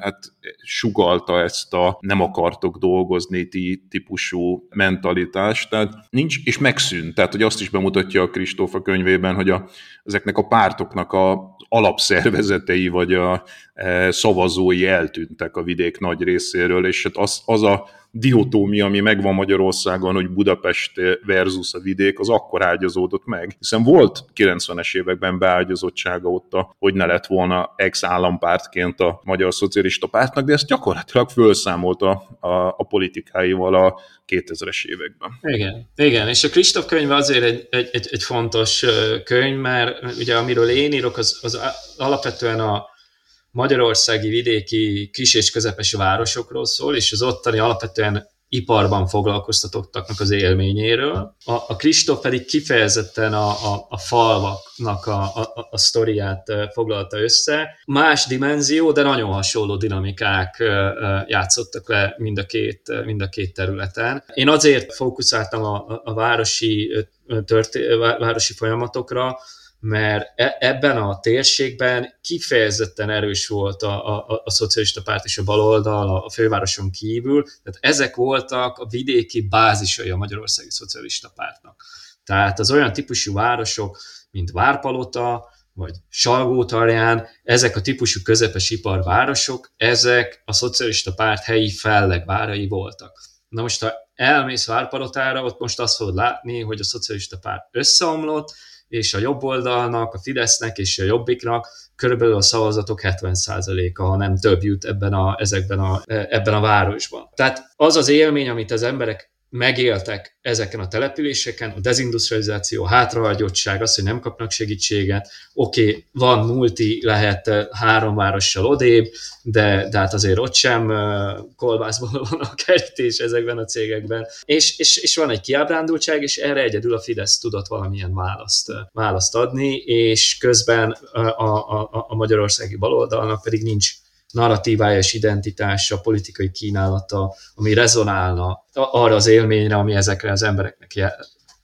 hát sugalta ezt a nem akartok dolgozni ti típusú mentalitást, tehát nincs, és megszűnt, tehát hogy azt is bemutatja a Kristóf a könyvében, hogy a, ezeknek a pártoknak a alapszervezetei vagy a e, szavazói eltűntek a vidék nagy részéről, és hát az, az a diotómia, ami megvan Magyarországon, hogy Budapest versus a vidék, az akkor ágyazódott meg. Hiszen volt 90-es években beágyazottsága ott, hogy ne lett volna ex-állampártként a Magyar Szocialista Pártnak, de ezt gyakorlatilag felszámolta a, a politikáival a 2000-es években. Igen, igen, és a Kristóf könyv azért egy, egy, egy, egy fontos könyv, mert ugye amiről én írok, az, az alapvetően a, magyarországi vidéki kis és közepes városokról szól, és az ottani alapvetően iparban foglalkoztatottaknak az élményéről. A, a Kristóf pedig kifejezetten a, a, a falvaknak a, a, a sztoriát foglalta össze. Más dimenzió, de nagyon hasonló dinamikák játszottak le mind a két, mind a két területen. Én azért fókuszáltam a, a városi, történ- városi folyamatokra, mert e, ebben a térségben kifejezetten erős volt a, a, a szocialista párt és a baloldal a fővároson kívül, tehát ezek voltak a vidéki bázisai a magyarországi szocialista pártnak. Tehát az olyan típusú városok, mint Várpalota, vagy Salgótarján, ezek a típusú közepes iparvárosok, ezek a szocialista párt helyi fellegvárai voltak. Na most, ha elmész Várpalotára, ott most azt fogod látni, hogy a szocialista párt összeomlott, és a jobb oldalnak, a Fidesznek és a Jobbiknak körülbelül a szavazatok 70%-a, ha nem több jut ebben a, ezekben a, ebben a városban. Tehát az az élmény, amit az emberek megéltek ezeken a településeken, a dezindustrializáció, a hátrahagyottság, az, hogy nem kapnak segítséget, oké, okay, van multi, lehet eh, három várossal odébb, de, de hát azért ott sem uh, kolbászból van a kerítés ezekben a cégekben, és, és, és van egy kiábrándultság, és erre egyedül a Fidesz tudott valamilyen választ, eh, választ adni, és közben a, a, a, a magyarországi baloldalnak pedig nincs narratívája és identitása, politikai kínálata, ami rezonálna arra az élményre, ami ezekre az embereknek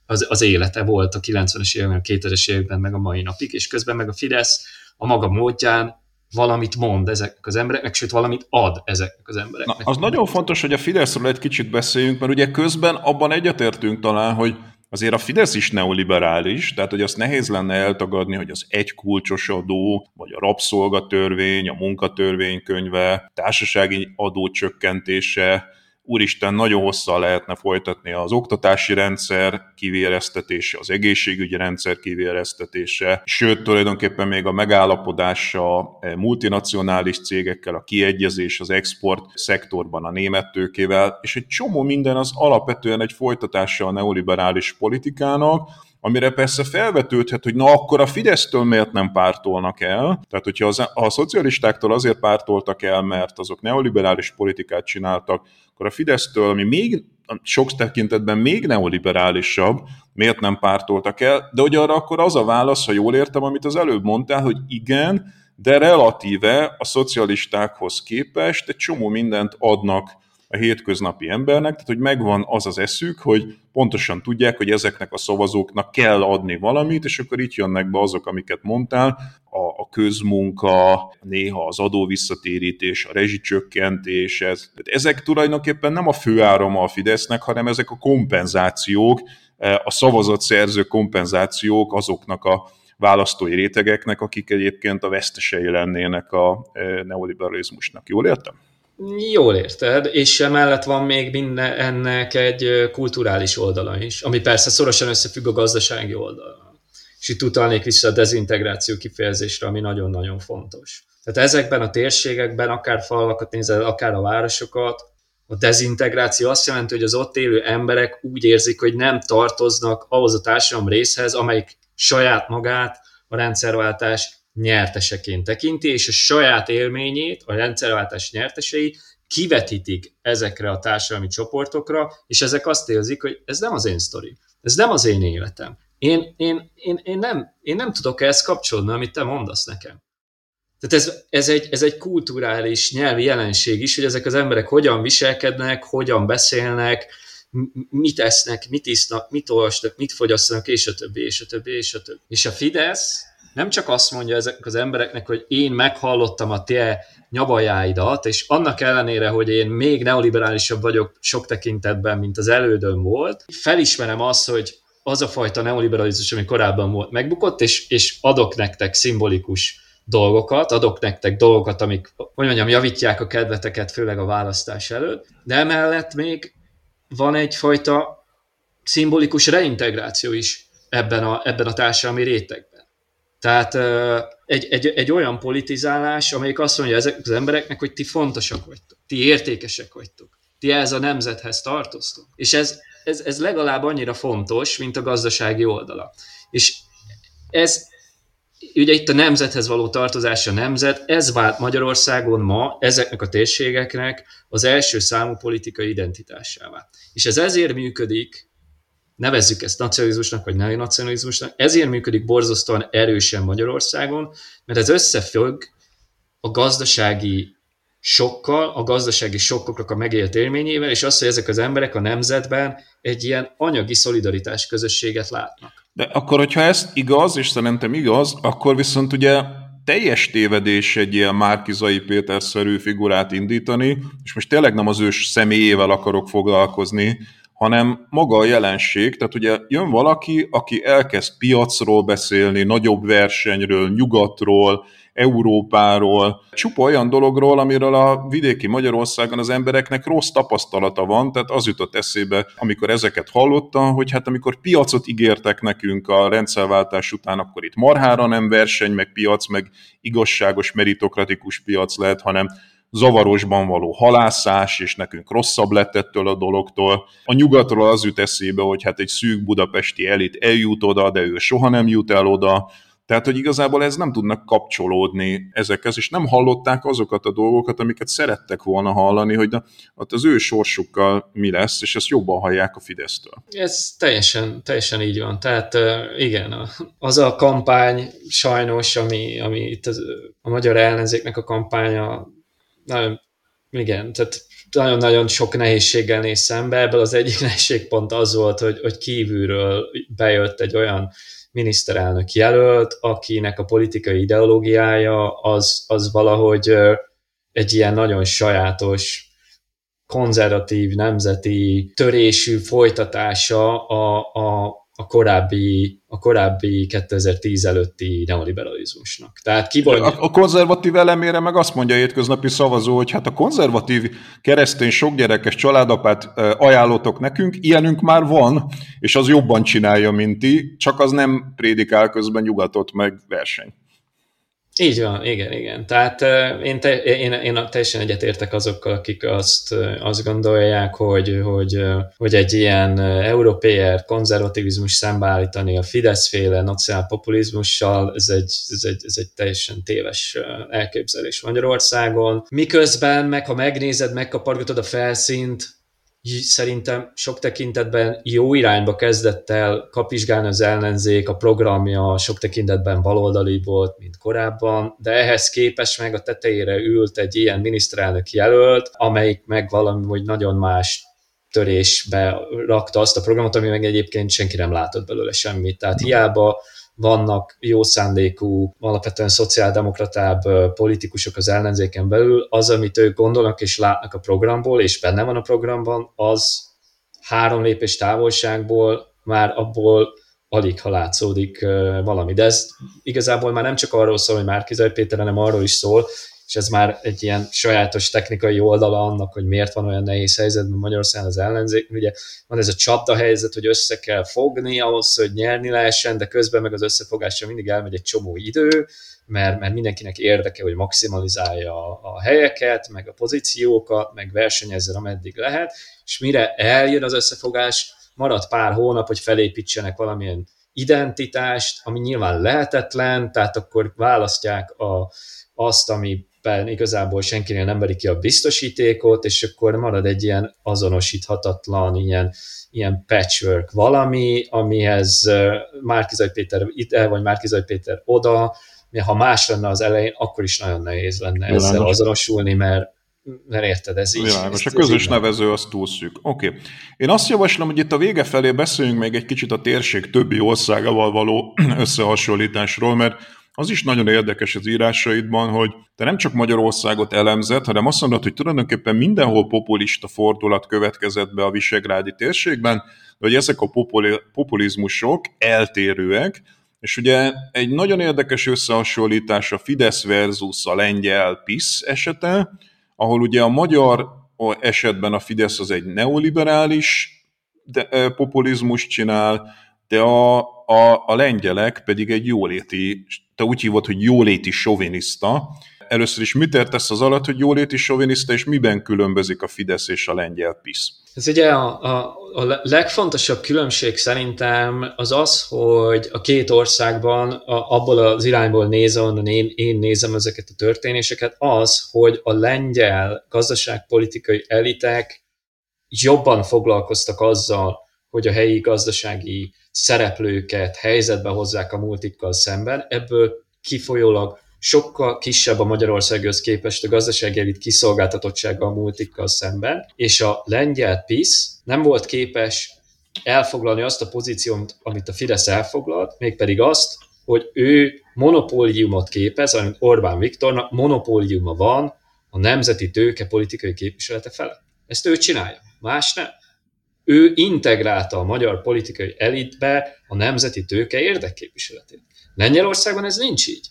az, az élete volt a 90-es években, a 2000-es években, meg a mai napig, és közben meg a Fidesz a maga módján valamit mond ezeknek az embereknek, sőt valamit ad ezeknek az embereknek. Na, az nagyon fontos, hogy a Fideszről egy kicsit beszéljünk, mert ugye közben abban egyetértünk talán, hogy azért a Fidesz is neoliberális, tehát hogy azt nehéz lenne eltagadni, hogy az egy kulcsos adó, vagy a rabszolgatörvény, a munkatörvénykönyve, társasági adó csökkentése, úristen, nagyon hosszal lehetne folytatni az oktatási rendszer kivéreztetése, az egészségügyi rendszer kivéreztetése, sőt, tulajdonképpen még a megállapodása multinacionális cégekkel, a kiegyezés az export szektorban a német tőkével, és egy csomó minden az alapvetően egy folytatása a neoliberális politikának, amire persze felvetődhet, hogy na akkor a Fidesztől miért nem pártolnak el. Tehát, hogyha az, a szocialistáktól azért pártoltak el, mert azok neoliberális politikát csináltak, akkor a Fidesztől, ami még sok tekintetben még neoliberálisabb, miért nem pártoltak el, de hogy arra akkor az a válasz, ha jól értem, amit az előbb mondtál, hogy igen, de relatíve a szocialistákhoz képest egy csomó mindent adnak a hétköznapi embernek, tehát hogy megvan az az eszük, hogy pontosan tudják, hogy ezeknek a szavazóknak kell adni valamit, és akkor itt jönnek be azok, amiket mondtál, a, a közmunka, néha az adóvisszatérítés, a rezsicsökkentés, ez. ezek tulajdonképpen nem a főárama a Fidesznek, hanem ezek a kompenzációk, a szavazatszerző kompenzációk azoknak a választói rétegeknek, akik egyébként a vesztesei lennének a neoliberalizmusnak. Jól értem? Jól érted, és emellett van még minden ennek egy kulturális oldala is, ami persze szorosan összefügg a gazdasági oldalon. És itt utalnék vissza a dezintegráció kifejezésre, ami nagyon-nagyon fontos. Tehát ezekben a térségekben, akár falakat nézel, akár a városokat, a dezintegráció azt jelenti, hogy az ott élő emberek úgy érzik, hogy nem tartoznak ahhoz a társadalom részhez, amelyik saját magát a rendszerváltás nyerteseként tekinti, és a saját élményét a rendszerváltás nyertesei kivetítik ezekre a társadalmi csoportokra, és ezek azt érzik, hogy ez nem az én sztori, ez nem az én életem. Én, én, én, én, nem, én nem tudok ezt kapcsolódni, amit te mondasz nekem. Tehát ez, ez, egy, ez egy kulturális nyelvi jelenség is, hogy ezek az emberek hogyan viselkednek, hogyan beszélnek, mit esznek, mit isznak, mit olvasnak, mit fogyasztanak, és a többi, és a többi, és a többi. És a Fidesz nem csak azt mondja ezek az embereknek, hogy én meghallottam a te nyavajáidat, és annak ellenére, hogy én még neoliberálisabb vagyok sok tekintetben, mint az elődön volt, felismerem azt, hogy az a fajta neoliberalizmus, ami korábban volt, megbukott, és, és adok nektek szimbolikus dolgokat, adok nektek dolgokat, amik, hogy mondjam, javítják a kedveteket, főleg a választás előtt, de emellett még van egyfajta szimbolikus reintegráció is ebben a, ebben a társadalmi rétegben. Tehát egy, egy, egy olyan politizálás, amelyik azt mondja ezek az embereknek, hogy ti fontosak vagytok, ti értékesek vagytok, ti ez a nemzethez tartoztok. És ez, ez, ez legalább annyira fontos, mint a gazdasági oldala. És ez, ugye itt a nemzethez való tartozás a nemzet, ez vált Magyarországon ma ezeknek a térségeknek az első számú politikai identitásává. És ez ezért működik, nevezzük ezt nacionalizmusnak, vagy nacionalizmusnak, ezért működik borzasztóan erősen Magyarországon, mert ez összefügg a gazdasági sokkal, a gazdasági sokkoknak a megélt élményével, és az, hogy ezek az emberek a nemzetben egy ilyen anyagi szolidaritás közösséget látnak. De akkor, hogyha ez igaz, és szerintem igaz, akkor viszont ugye teljes tévedés egy ilyen Márkizai Péter-szerű figurát indítani, és most tényleg nem az ős személyével akarok foglalkozni, hanem maga a jelenség, tehát ugye jön valaki, aki elkezd piacról beszélni, nagyobb versenyről, nyugatról, Európáról, csupa olyan dologról, amiről a vidéki Magyarországon az embereknek rossz tapasztalata van, tehát az jutott eszébe, amikor ezeket hallotta, hogy hát amikor piacot ígértek nekünk a rendszerváltás után, akkor itt marhára nem verseny, meg piac, meg igazságos, meritokratikus piac lehet, hanem zavarosban való halászás, és nekünk rosszabb lett ettől a dologtól. A nyugatról az jut eszébe, hogy hát egy szűk budapesti elit eljut oda, de ő soha nem jut el oda, tehát, hogy igazából ez nem tudnak kapcsolódni ezekhez, és nem hallották azokat a dolgokat, amiket szerettek volna hallani, hogy ott az ő sorsukkal mi lesz, és ezt jobban hallják a Fidesztől. Ez teljesen, teljesen így van. Tehát igen, az a kampány sajnos, ami, ami itt az, a magyar ellenzéknek a kampánya, nagyon, igen, tehát nagyon-nagyon sok nehézséggel néz szembe. Ebből az egyik nehézségpont az volt, hogy, hogy kívülről bejött egy olyan miniszterelnök jelölt, akinek a politikai ideológiája az, az valahogy egy ilyen nagyon sajátos, konzervatív, nemzeti törésű folytatása a, a, a korábbi, a korábbi 2010 előtti neoliberalizmusnak. Tehát ki vagy... A, a konzervatív elemére meg azt mondja a hétköznapi szavazó, hogy hát a konzervatív keresztény sokgyerekes családapát ajánlotok nekünk, ilyenünk már van, és az jobban csinálja, mint ti, csak az nem prédikál közben nyugatot meg verseny. Így van, igen, igen. Tehát én, te, én, én teljesen egyetértek azokkal, akik azt, azt gondolják, hogy, hogy, hogy egy ilyen európér konzervativizmus szembeállítani a Fidesz-féle nacionálpopulizmussal, ez egy, ez, egy, ez egy teljesen téves elképzelés Magyarországon. Miközben meg, ha megnézed, megkapargatod a felszínt, szerintem sok tekintetben jó irányba kezdett el kapizsgálni az ellenzék, a programja sok tekintetben baloldali volt, mint korábban, de ehhez képest meg a tetejére ült egy ilyen miniszterelnök jelölt, amelyik meg valami, hogy nagyon más törésbe rakta azt a programot, ami meg egyébként senki nem látott belőle semmit. Tehát hiába vannak jó szándékú, alapvetően szociáldemokratább politikusok az ellenzéken belül, az, amit ők gondolnak és látnak a programból, és benne van a programban, az három lépés távolságból már abból alig ha látszódik valami. De ez igazából már nem csak arról szól, hogy Márkizaj Péter, hanem arról is szól, és ez már egy ilyen sajátos technikai oldala annak, hogy miért van olyan nehéz helyzetben Magyarországon az ellenzék. Ugye van ez a csapda helyzet, hogy össze kell fogni ahhoz, hogy nyerni lehessen, de közben meg az összefogásra mindig elmegy egy csomó idő, mert, mert mindenkinek érdeke, hogy maximalizálja a, a helyeket, meg a pozíciókat, meg versenyezzen, ameddig lehet, és mire eljön az összefogás, marad pár hónap, hogy felépítsenek valamilyen identitást, ami nyilván lehetetlen, tehát akkor választják a, azt, amiben igazából senkinél nem veri ki a biztosítékot, és akkor marad egy ilyen azonosíthatatlan, ilyen, ilyen patchwork valami, amihez Márkizaj Péter ide, vagy Márkizaj Péter oda, ha más lenne az elején, akkor is nagyon nehéz lenne Világos. ezzel azonosulni, mert mert érted, ez így. Világos, a közös így nevező az túl szűk. Oké. Okay. Én azt javaslom, hogy itt a vége felé beszéljünk még egy kicsit a térség többi országával való összehasonlításról, mert az is nagyon érdekes az írásaidban, hogy te nem csak Magyarországot elemzed, hanem azt mondod, hogy tulajdonképpen mindenhol populista fordulat következett be a visegrádi térségben, de hogy ezek a populizmusok eltérőek, és ugye egy nagyon érdekes összehasonlítás a Fidesz versus a lengyel PISZ esete, ahol ugye a magyar esetben a Fidesz az egy neoliberális de, populizmus csinál, de a, a, a lengyelek pedig egy jóléti, te úgy hívod, hogy jóléti soviniszta. Először is mit értesz az alatt, hogy jóléti soviniszta, és miben különbözik a Fidesz és a lengyel PISZ? Ez ugye a, a, a legfontosabb különbség szerintem az az, hogy a két országban a, abból az irányból nézem, onnan én, én nézem ezeket a történéseket, az, hogy a lengyel gazdaságpolitikai elitek jobban foglalkoztak azzal, hogy a helyi gazdasági szereplőket helyzetbe hozzák a multikkal szemben, ebből kifolyólag sokkal kisebb a Magyarországhoz képest a gazdasági elit kiszolgáltatottsága a multikkal szemben, és a lengyel PISZ nem volt képes elfoglalni azt a pozíciót, amit a Fidesz elfoglalt, mégpedig azt, hogy ő monopóliumot képez, amit Orbán Viktornak monopóliuma van a nemzeti tőke politikai képviselete felett. Ezt ő csinálja, más nem. Ő integrálta a magyar politikai elitbe a nemzeti tőke érdekképviseletét. Lengyelországban ez nincs így.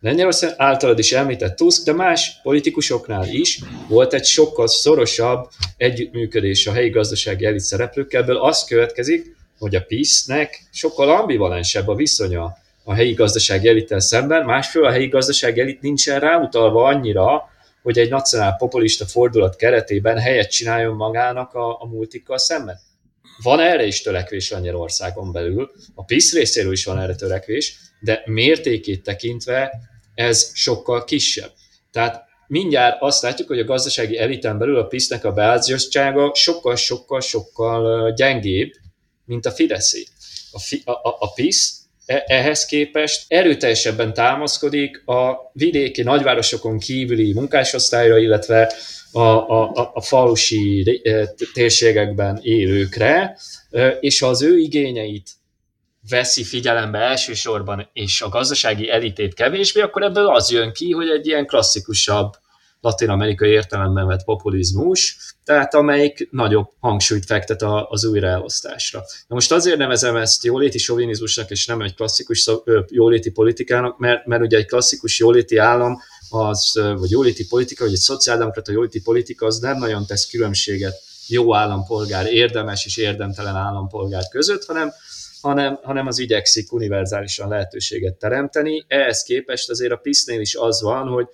Lengyelország általad is említett Tusk, de más politikusoknál is volt egy sokkal szorosabb együttműködés a helyi gazdasági elit szereplőkkel, ebből az következik, hogy a PISZ-nek sokkal ambivalensebb a viszonya a helyi gazdasági elittel szemben, másfél a helyi gazdasági elit nincsen ráutalva annyira, hogy egy nacionál populista fordulat keretében helyet csináljon magának a, a multikkal szemben. Van erre is törekvés Lengyelországon belül, a PISZ részéről is van erre törekvés, de mértékét tekintve ez sokkal kisebb. Tehát mindjárt azt látjuk, hogy a gazdasági eliten belül a PISZ-nek a beállítottsága sokkal-sokkal-sokkal gyengébb, mint a Fideszé. A, a, a, a PISZ ehhez képest erőteljesebben támaszkodik a vidéki nagyvárosokon kívüli munkásosztályra, illetve a, a, a falusi térségekben élőkre, és az ő igényeit veszi figyelembe elsősorban, és a gazdasági elitét kevésbé, akkor ebből az jön ki, hogy egy ilyen klasszikusabb latin-amerikai értelemben vett populizmus, tehát amelyik nagyobb hangsúlyt fektet az újraelosztásra. Na most azért nevezem ezt jóléti sovinizmusnak, és nem egy klasszikus jóléti politikának, mert, mert ugye egy klasszikus jóléti állam, az, vagy jóléti politika, vagy egy szociáldemokrata jóléti politika, az nem nagyon tesz különbséget jó állampolgár, érdemes és érdemtelen állampolgár között, hanem hanem, hanem az igyekszik univerzálisan lehetőséget teremteni. Ehhez képest azért a PISZ-nél is az van, hogy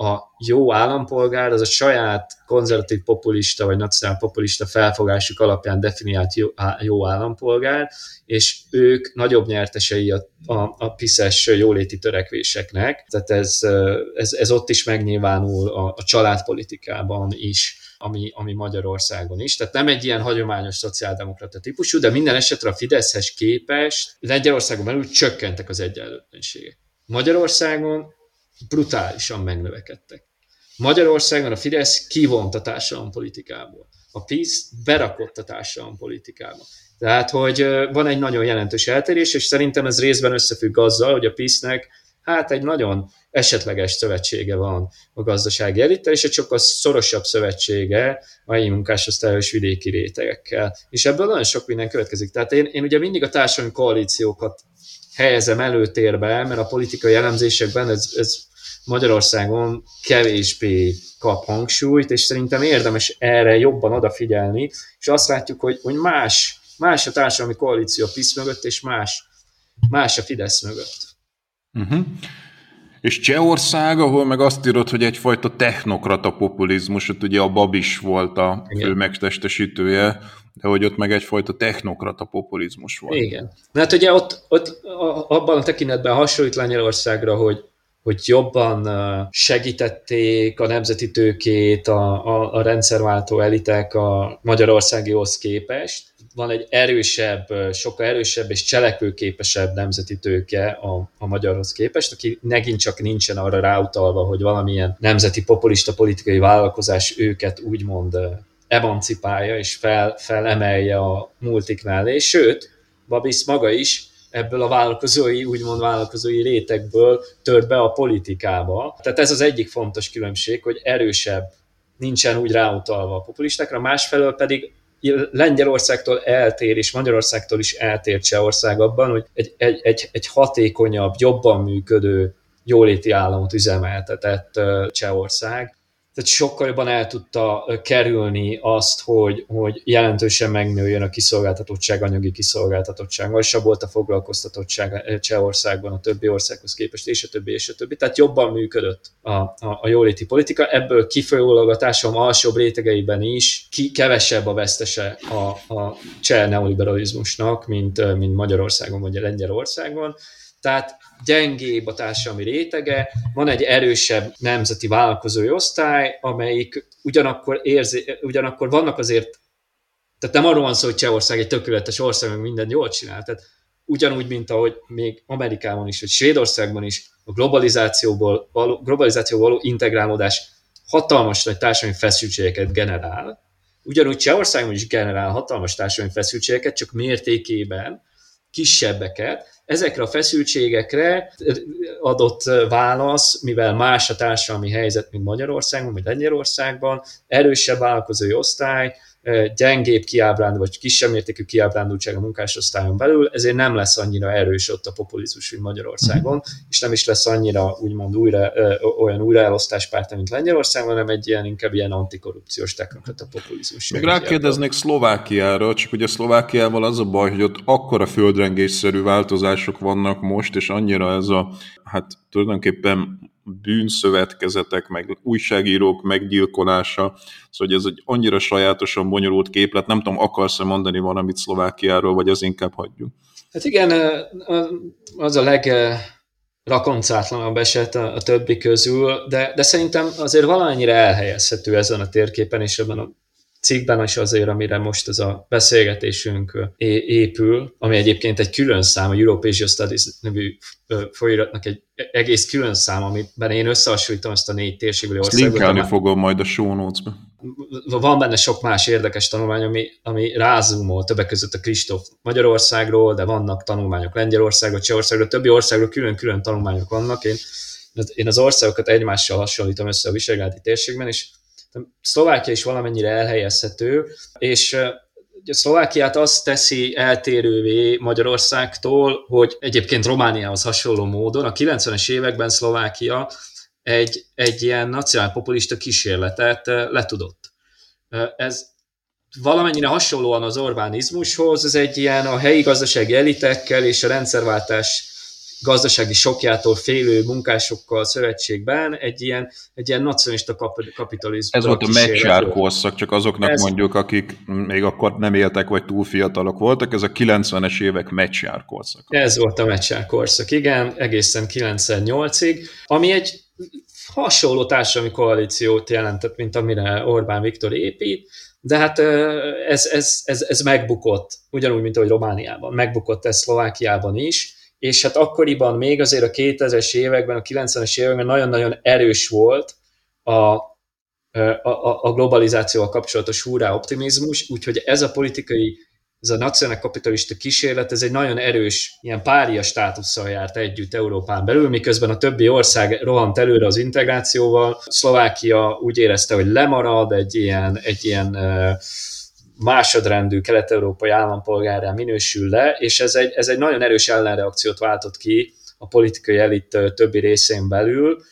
a jó állampolgár az a saját konzervatív populista vagy nacionál populista felfogásuk alapján definiált jó, jó állampolgár, és ők nagyobb nyertesei a, a, a piszes jóléti törekvéseknek. Tehát ez, ez, ez ott is megnyilvánul a, a családpolitikában is ami, ami Magyarországon is. Tehát nem egy ilyen hagyományos szociáldemokrata típusú, de minden esetre a Fideszhez képest Lengyelországon belül csökkentek az egyenlőtlenségek. Magyarországon brutálisan megnövekedtek. Magyarországon a Fidesz kivont a társadalompolitikából. A PISZ berakott a társadalompolitikába. Tehát, hogy van egy nagyon jelentős eltérés, és szerintem ez részben összefügg azzal, hogy a PISZ-nek hát egy nagyon esetleges szövetsége van a gazdasági elittel, és egy sokkal szorosabb szövetsége a munkásosztályos vidéki rétegekkel. És ebből nagyon sok minden következik. Tehát én, én ugye mindig a társadalmi koalíciókat helyezem előtérbe, mert a politikai elemzésekben ez, ez Magyarországon kevésbé kap hangsúlyt, és szerintem érdemes erre jobban odafigyelni, és azt látjuk, hogy, hogy más, más a társadalmi koalíció a PISZ mögött, és más, más a Fidesz mögött. Uh-huh. És Csehország, ahol meg azt írod, hogy egyfajta technokrata populizmus, ott ugye a Babis volt a fő megtestesítője de hogy ott meg egyfajta technokrata populizmus volt. Igen. Mert ugye ott, ott abban a tekintetben hasonlít Lengyelországra, hogy hogy jobban segítették a nemzeti tőkét a, a, a rendszerváltó elitek a magyarországihoz képest. Van egy erősebb, sokkal erősebb és cselekvőképesebb nemzeti tőke a, a magyarhoz képest, aki megint csak nincsen arra ráutalva, hogy valamilyen nemzeti populista politikai vállalkozás őket úgymond emancipálja és fel, felemelje a multik mellé. Sőt, Babisz maga is ebből a vállalkozói, úgymond vállalkozói rétegből tört be a politikába. Tehát ez az egyik fontos különbség, hogy erősebb, nincsen úgy ráutalva a populistákra, másfelől pedig Lengyelországtól eltér, és Magyarországtól is eltér Csehország abban, hogy egy, egy, egy, egy hatékonyabb, jobban működő jóléti államot üzemeltetett Csehország, tehát sokkal jobban el tudta kerülni azt, hogy, hogy jelentősen megnőjön a kiszolgáltatottság, anyagi kiszolgáltatottság. Magasabb volt a foglalkoztatottság Csehországban a többi országhoz képest, és a többi, és a többi. Tehát jobban működött a, a, a jóléti politika. Ebből kifolyólag a társadalom alsóbb rétegeiben is ki, kevesebb a vesztese a, a cseh neoliberalizmusnak, mint, mint Magyarországon vagy Lengyelországon. Tehát gyengébb a társadalmi rétege, van egy erősebb nemzeti vállalkozói osztály, amelyik ugyanakkor, érzi, ugyanakkor vannak azért, tehát nem arról van szó, hogy Csehország egy tökéletes ország, meg minden jól csinál, tehát ugyanúgy, mint ahogy még Amerikában is, vagy Svédországban is a globalizációból való, globalizációból való integrálódás hatalmas nagy társadalmi feszültségeket generál, ugyanúgy Csehországban is generál hatalmas társadalmi feszültségeket, csak mértékében, kisebbeket, ezekre a feszültségekre adott válasz, mivel más a társadalmi helyzet, mint Magyarországon, vagy Lengyelországban, erősebb vállalkozói osztály, gyengébb kiábránd, vagy kisebb mértékű kiábrándultság a munkásosztályon belül, ezért nem lesz annyira erős ott a populizmus, mint Magyarországon, mm. és nem is lesz annyira úgymond újra, olyan újraelosztáspárta, mint Lengyelországban, hanem egy ilyen inkább ilyen antikorrupciós technokata populizmus. Még rákérdeznék Szlovákiára, csak ugye Szlovákiával az a baj, hogy ott akkora földrengésszerű változások vannak most, és annyira ez a, hát tulajdonképpen bűnszövetkezetek, meg újságírók meggyilkolása, szóval ez egy annyira sajátosan bonyolult képlet, nem tudom, akarsz-e mondani valamit Szlovákiáról, vagy az inkább hagyjuk? Hát igen, az a leg rakoncátlanabb eset a, a többi közül, de, de szerintem azért valamennyire elhelyezhető ezen a térképen, és ebben a cikkben is azért, amire most ez a beszélgetésünk épül, ami egyébként egy külön szám, a Europe Asia Studies nevű folyiratnak egy egész külön szám, amiben én összehasonlítom ezt a négy térségbeli országot. Linkelni fogom majd a show notes-ba. Van benne sok más érdekes tanulmány, ami, ami rázumol többek között a Kristóf Magyarországról, de vannak tanulmányok Lengyelországról, Csehországról, többi országról külön-külön tanulmányok vannak. Én, én az országokat egymással hasonlítom össze a visegrádi térségben, és Szlovákia is valamennyire elhelyezhető, és a Szlovákiát azt teszi eltérővé Magyarországtól, hogy egyébként Romániához hasonló módon a 90-es években Szlovákia egy, egy ilyen nacionálpopulista kísérletet letudott. Ez valamennyire hasonlóan az Orbánizmushoz, ez egy ilyen a helyi gazdasági elitekkel és a rendszerváltás gazdasági sokjától félő munkásokkal szövetségben egy ilyen, egy ilyen nacionalista kapitalizmus. Ez volt a meccsár korszak, csak azoknak ez... mondjuk, akik még akkor nem éltek, vagy túl fiatalok voltak, ez a 90-es évek meccsár korszak. Ez volt a meccsár korszak, igen, egészen 98-ig, ami egy hasonló társadalmi koalíciót jelentett, mint amire Orbán Viktor épít, de hát ez, ez, ez, ez megbukott, ugyanúgy, mint ahogy Romániában. Megbukott ez Szlovákiában is, és hát akkoriban még azért a 2000-es években, a 90-es években nagyon-nagyon erős volt a, a, a globalizációval kapcsolatos húrá optimizmus, úgyhogy ez a politikai, ez a nacionál kapitalista kísérlet, ez egy nagyon erős, ilyen pária státusszal járt együtt Európán belül, miközben a többi ország rohant előre az integrációval. Szlovákia úgy érezte, hogy lemarad egy ilyen, egy ilyen uh, másodrendű kelet-európai állampolgárrá minősül le, és ez egy, ez egy nagyon erős ellenreakciót váltott ki a politikai elit többi részén belül,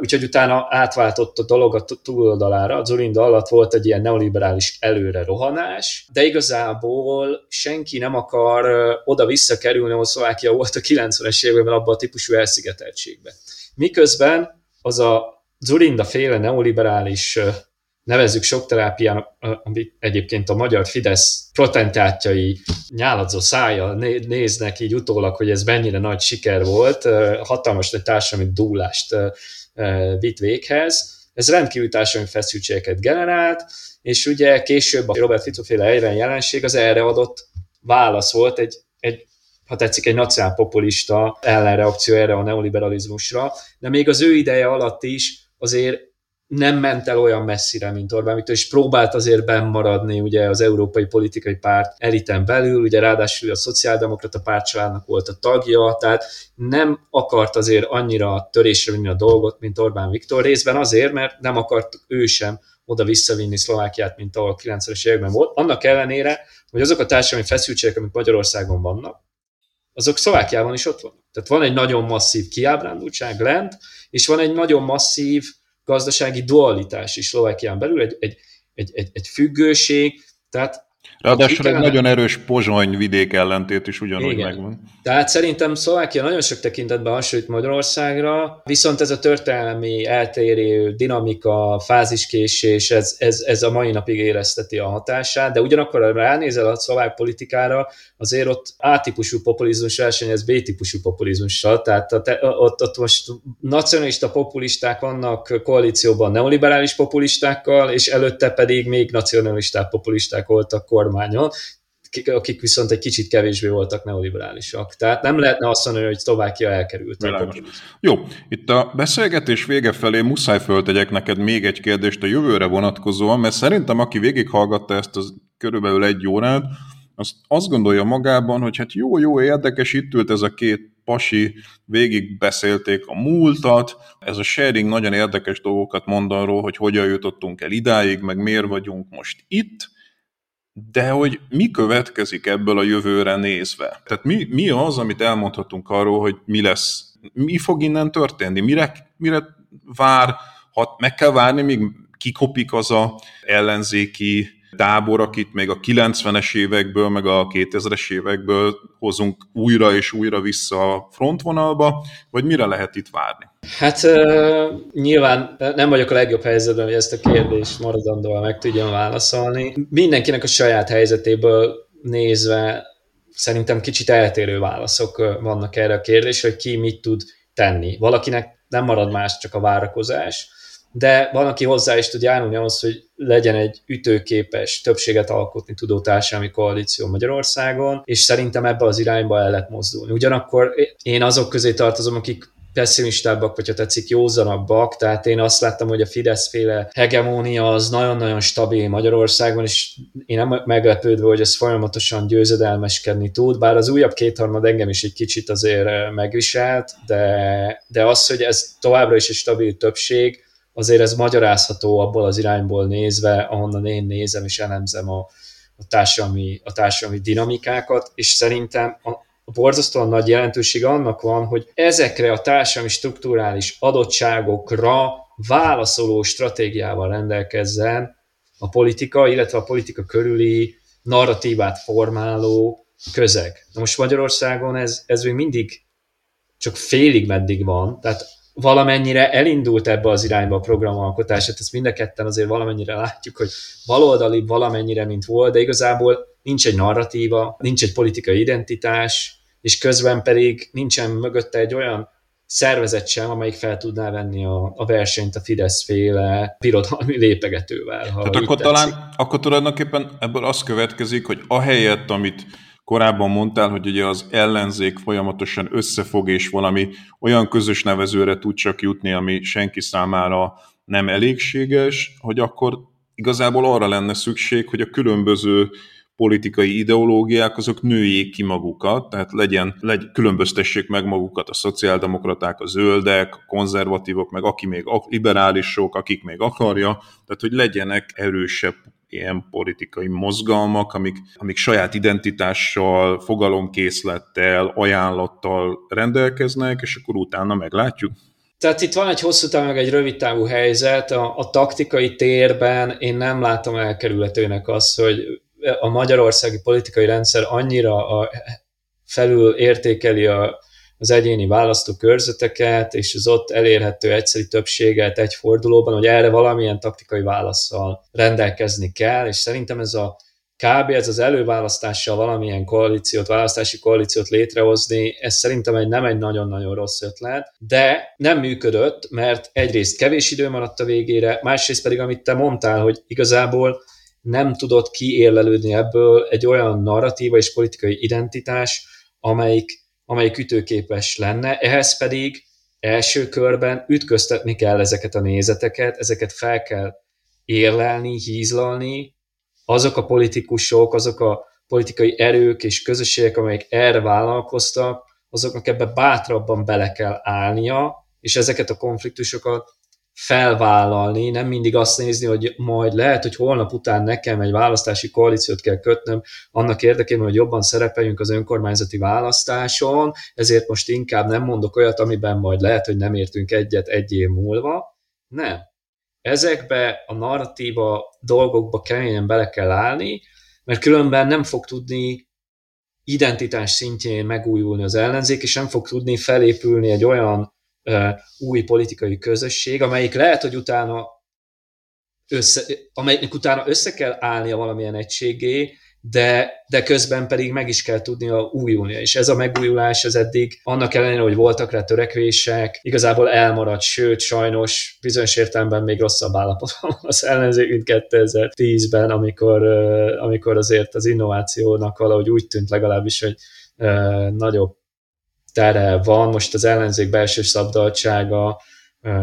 úgyhogy utána átváltott a dolog a túloldalára, a Zulinda alatt volt egy ilyen neoliberális előre rohanás, de igazából senki nem akar oda visszakerülni, ahol Szlovákia volt a 90-es években abban a típusú elszigeteltségben. Miközben az a Zulinda féle neoliberális nevezzük sok terápiának, amit egyébként a magyar Fidesz protentátjai nyáladzó szája néznek így utólag, hogy ez mennyire nagy siker volt, hatalmas nagy társadalmi dúlást vitt véghez. Ez rendkívül társadalmi feszültségeket generált, és ugye később a Robert Fico féle egyren jelenség az erre adott válasz volt, egy, egy ha tetszik, egy nacionálpopulista ellenreakció erre a neoliberalizmusra, de még az ő ideje alatt is azért nem ment el olyan messzire, mint Orbán Viktor, és próbált azért bennmaradni ugye az európai politikai párt eliten belül, ugye ráadásul a szociáldemokrata pártcsaládnak volt a tagja, tehát nem akart azért annyira törésre vinni a dolgot, mint Orbán Viktor, részben azért, mert nem akart ő sem oda visszavinni Szlovákiát, mint ahol 90-es években volt, annak ellenére, hogy azok a társadalmi feszültségek, amik Magyarországon vannak, azok Szlovákiában is ott vannak. Tehát van egy nagyon masszív kiábrándultság lent, és van egy nagyon masszív gazdasági dualitás is Szlovákián belül, egy, egy, egy, egy, egy függőség, tehát Ráadásul egy nagyon erős pozsony vidék ellentét is ugyanúgy Igen. megvan. Tehát szerintem Szlovákia nagyon sok tekintetben hasonlít Magyarországra, viszont ez a történelmi eltérő dinamika, fáziskésés, ez, ez, ez a mai napig érezteti a hatását, de ugyanakkor ha ránézel a szlovák politikára, azért ott A-típusú populizmus versenyez B-típusú populizmussal, tehát ott, ott most nacionalista populisták vannak koalícióban neoliberális populistákkal, és előtte pedig még nacionalisták populisták voltak kormányon, akik viszont egy kicsit kevésbé voltak neoliberálisak. Tehát nem lehetne azt mondani, hogy Szlovákia elkerült. Jó, itt a beszélgetés vége felé muszáj föltegyek neked még egy kérdést a jövőre vonatkozóan, mert szerintem aki végighallgatta ezt az körülbelül egy órát, azt, azt gondolja magában, hogy hát jó, jó, érdekes, itt ült ez a két pasi, végig beszélték a múltat, ez a sharing nagyon érdekes dolgokat mond arról, hogy hogyan jutottunk el idáig, meg miért vagyunk most itt, de hogy mi következik ebből a jövőre nézve? Tehát mi, mi az, amit elmondhatunk arról, hogy mi lesz, mi fog innen történni, mire, mire vár, hat, meg kell várni, míg kikopik az a ellenzéki tábor, akit még a 90-es évekből, meg a 2000-es évekből hozunk újra és újra vissza a frontvonalba, vagy mire lehet itt várni? Hát nyilván nem vagyok a legjobb helyzetben, hogy ezt a kérdést maradandóan meg tudjam válaszolni. Mindenkinek a saját helyzetéből nézve szerintem kicsit eltérő válaszok vannak erre a kérdésre, hogy ki mit tud tenni. Valakinek nem marad más, csak a várakozás, de van, aki hozzá is tud járulni ahhoz, hogy legyen egy ütőképes, többséget alkotni tudó társadalmi koalíció Magyarországon, és szerintem ebbe az irányba el lehet mozdulni. Ugyanakkor én azok közé tartozom, akik pessimistábbak, vagy ha tetszik, józanabbak, tehát én azt láttam, hogy a Fidesz-féle hegemónia az nagyon-nagyon stabil Magyarországon, és én nem meglepődve, hogy ez folyamatosan győzedelmeskedni tud, bár az újabb kétharmad engem is egy kicsit azért megviselt, de, de az, hogy ez továbbra is egy stabil többség, azért ez magyarázható abból az irányból nézve, ahonnan én nézem és elemzem a, a, társadalmi, a társadalmi dinamikákat, és szerintem a, a borzasztóan nagy jelentősége annak van, hogy ezekre a társadalmi strukturális adottságokra válaszoló stratégiával rendelkezzen a politika, illetve a politika körüli narratívát formáló közeg. Na most Magyarországon ez, ez még mindig csak félig meddig van, tehát valamennyire elindult ebbe az irányba a programalkotás, hát ezt mind a ketten azért valamennyire látjuk, hogy baloldali valamennyire, mint volt, de igazából nincs egy narratíva, nincs egy politikai identitás, és közben pedig nincsen mögötte egy olyan szervezet sem, amelyik fel tudná venni a, a versenyt a Fidesz féle birodalmi lépegetővel. Ha Tehát akkor tetszik. talán, akkor tulajdonképpen ebből az következik, hogy ahelyett, amit korábban mondtál, hogy ugye az ellenzék folyamatosan összefog, és valami olyan közös nevezőre tud csak jutni, ami senki számára nem elégséges, hogy akkor igazából arra lenne szükség, hogy a különböző politikai ideológiák, azok nőjék ki magukat, tehát legyen, legy, különböztessék meg magukat a szociáldemokraták, a zöldek, a konzervatívok, meg aki még liberálisok, akik még akarja, tehát hogy legyenek erősebb ilyen politikai mozgalmak, amik, amik saját identitással, fogalomkészlettel, ajánlattal rendelkeznek, és akkor utána meglátjuk. Tehát itt van egy hosszú távú, meg egy rövid távú helyzet. A, a taktikai térben én nem látom elkerülhetőnek azt, hogy a magyarországi politikai rendszer annyira a, felül értékeli a, az egyéni választókörzeteket és az ott elérhető egyszerű többséget egy fordulóban, hogy erre valamilyen taktikai válaszsal rendelkezni kell, és szerintem ez a kb. ez az előválasztással valamilyen koalíciót, választási koalíciót létrehozni, ez szerintem egy nem egy nagyon-nagyon rossz ötlet, de nem működött, mert egyrészt kevés idő maradt a végére, másrészt pedig, amit te mondtál, hogy igazából nem tudott kiérlelődni ebből egy olyan narratíva és politikai identitás, amelyik, amelyik ütőképes lenne, ehhez pedig első körben ütköztetni kell ezeket a nézeteket, ezeket fel kell érlelni, hízlalni, azok a politikusok, azok a politikai erők és közösségek, amelyek erre vállalkoztak, azoknak ebbe bátrabban bele kell állnia, és ezeket a konfliktusokat felvállalni, nem mindig azt nézni, hogy majd lehet, hogy holnap után nekem egy választási koalíciót kell kötnöm annak érdekében, hogy jobban szerepeljünk az önkormányzati választáson, ezért most inkább nem mondok olyat, amiben majd lehet, hogy nem értünk egyet egy év múlva. Nem. Ezekbe a narratíva dolgokba keményen bele kell állni, mert különben nem fog tudni identitás szintjén megújulni az ellenzék, és nem fog tudni felépülni egy olyan új politikai közösség, amelyik lehet, hogy utána össze, amelyik utána össze kell állnia valamilyen egységé, de, de közben pedig meg is kell tudnia újulnia. És ez a megújulás az eddig, annak ellenére, hogy voltak rá törekvések, igazából elmaradt, sőt, sajnos bizonyos értelemben még rosszabb állapotban van az ellenzék, mint 2010-ben, amikor, amikor azért az innovációnak valahogy úgy tűnt legalábbis, hogy nagyobb tere van. Most az ellenzék belső szabdaltsága,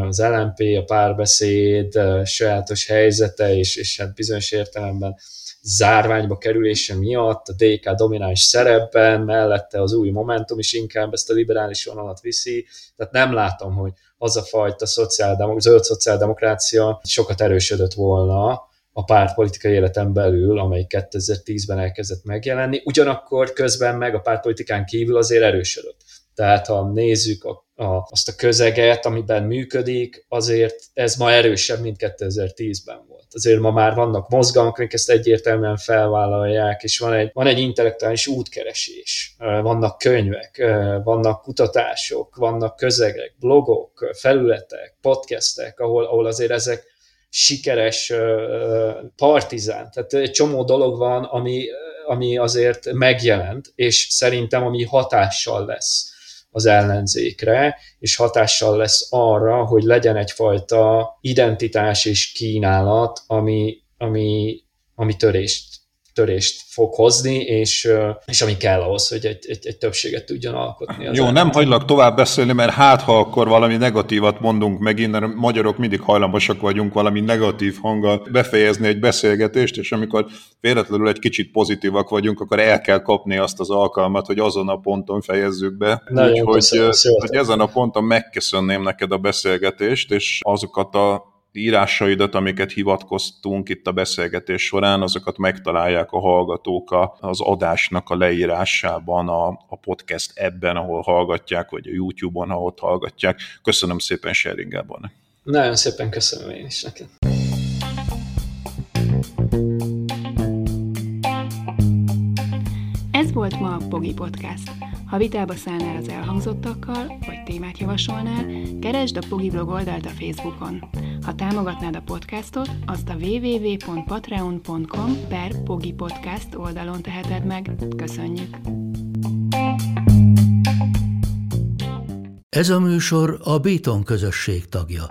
az LMP, a párbeszéd, sajátos helyzete, és, és hát bizonyos értelemben zárványba kerülése miatt, a DK domináns szerepben, mellette az új Momentum is inkább ezt a liberális vonalat viszi, tehát nem látom, hogy az a fajta szociáldemok, zöld szociáldemokrácia sokat erősödött volna a pártpolitikai életen belül, amely 2010-ben elkezdett megjelenni, ugyanakkor közben meg a pártpolitikán kívül azért erősödött. Tehát ha nézzük a, a, azt a közeget, amiben működik, azért ez ma erősebb, mint 2010-ben volt. Azért ma már vannak mozgalmak, amik ezt egyértelműen felvállalják, és van egy, van egy intellektuális útkeresés, vannak könyvek, vannak kutatások, vannak közegek, blogok, felületek, podcastek, ahol, ahol azért ezek sikeres partizán. Tehát egy csomó dolog van, ami, ami azért megjelent, és szerintem ami hatással lesz az ellenzékre, és hatással lesz arra, hogy legyen egyfajta identitás és kínálat, ami, ami, ami törést törést fog hozni, és, és ami kell ahhoz, hogy egy, egy, egy többséget tudjon alkotni. Az Jó, nem hagylak tovább beszélni, mert hát ha akkor valami negatívat mondunk megint, mert magyarok mindig hajlamosak vagyunk valami negatív hanggal befejezni egy beszélgetést, és amikor véletlenül egy kicsit pozitívak vagyunk, akkor el kell kapni azt az alkalmat, hogy azon a ponton fejezzük be. Úgyhogy hogy ezen a ponton megköszönném neked a beszélgetést, és azokat a írásaidat, amiket hivatkoztunk itt a beszélgetés során, azokat megtalálják a hallgatók az adásnak a leírásában, a, a podcast ebben, ahol hallgatják, vagy a YouTube-on, ahol ott hallgatják. Köszönöm szépen Sharing Gábornak. Nagyon szépen köszönöm én is neked. Ez volt ma a Pogi Podcast. Ha vitába szállnál az elhangzottakkal, vagy témát javasolnál, keresd a Pogi blog oldalt a Facebookon. Ha támogatnád a podcastot, azt a www.patreon.com per Pogi Podcast oldalon teheted meg. Köszönjük! Ez a műsor a Béton közösség tagja.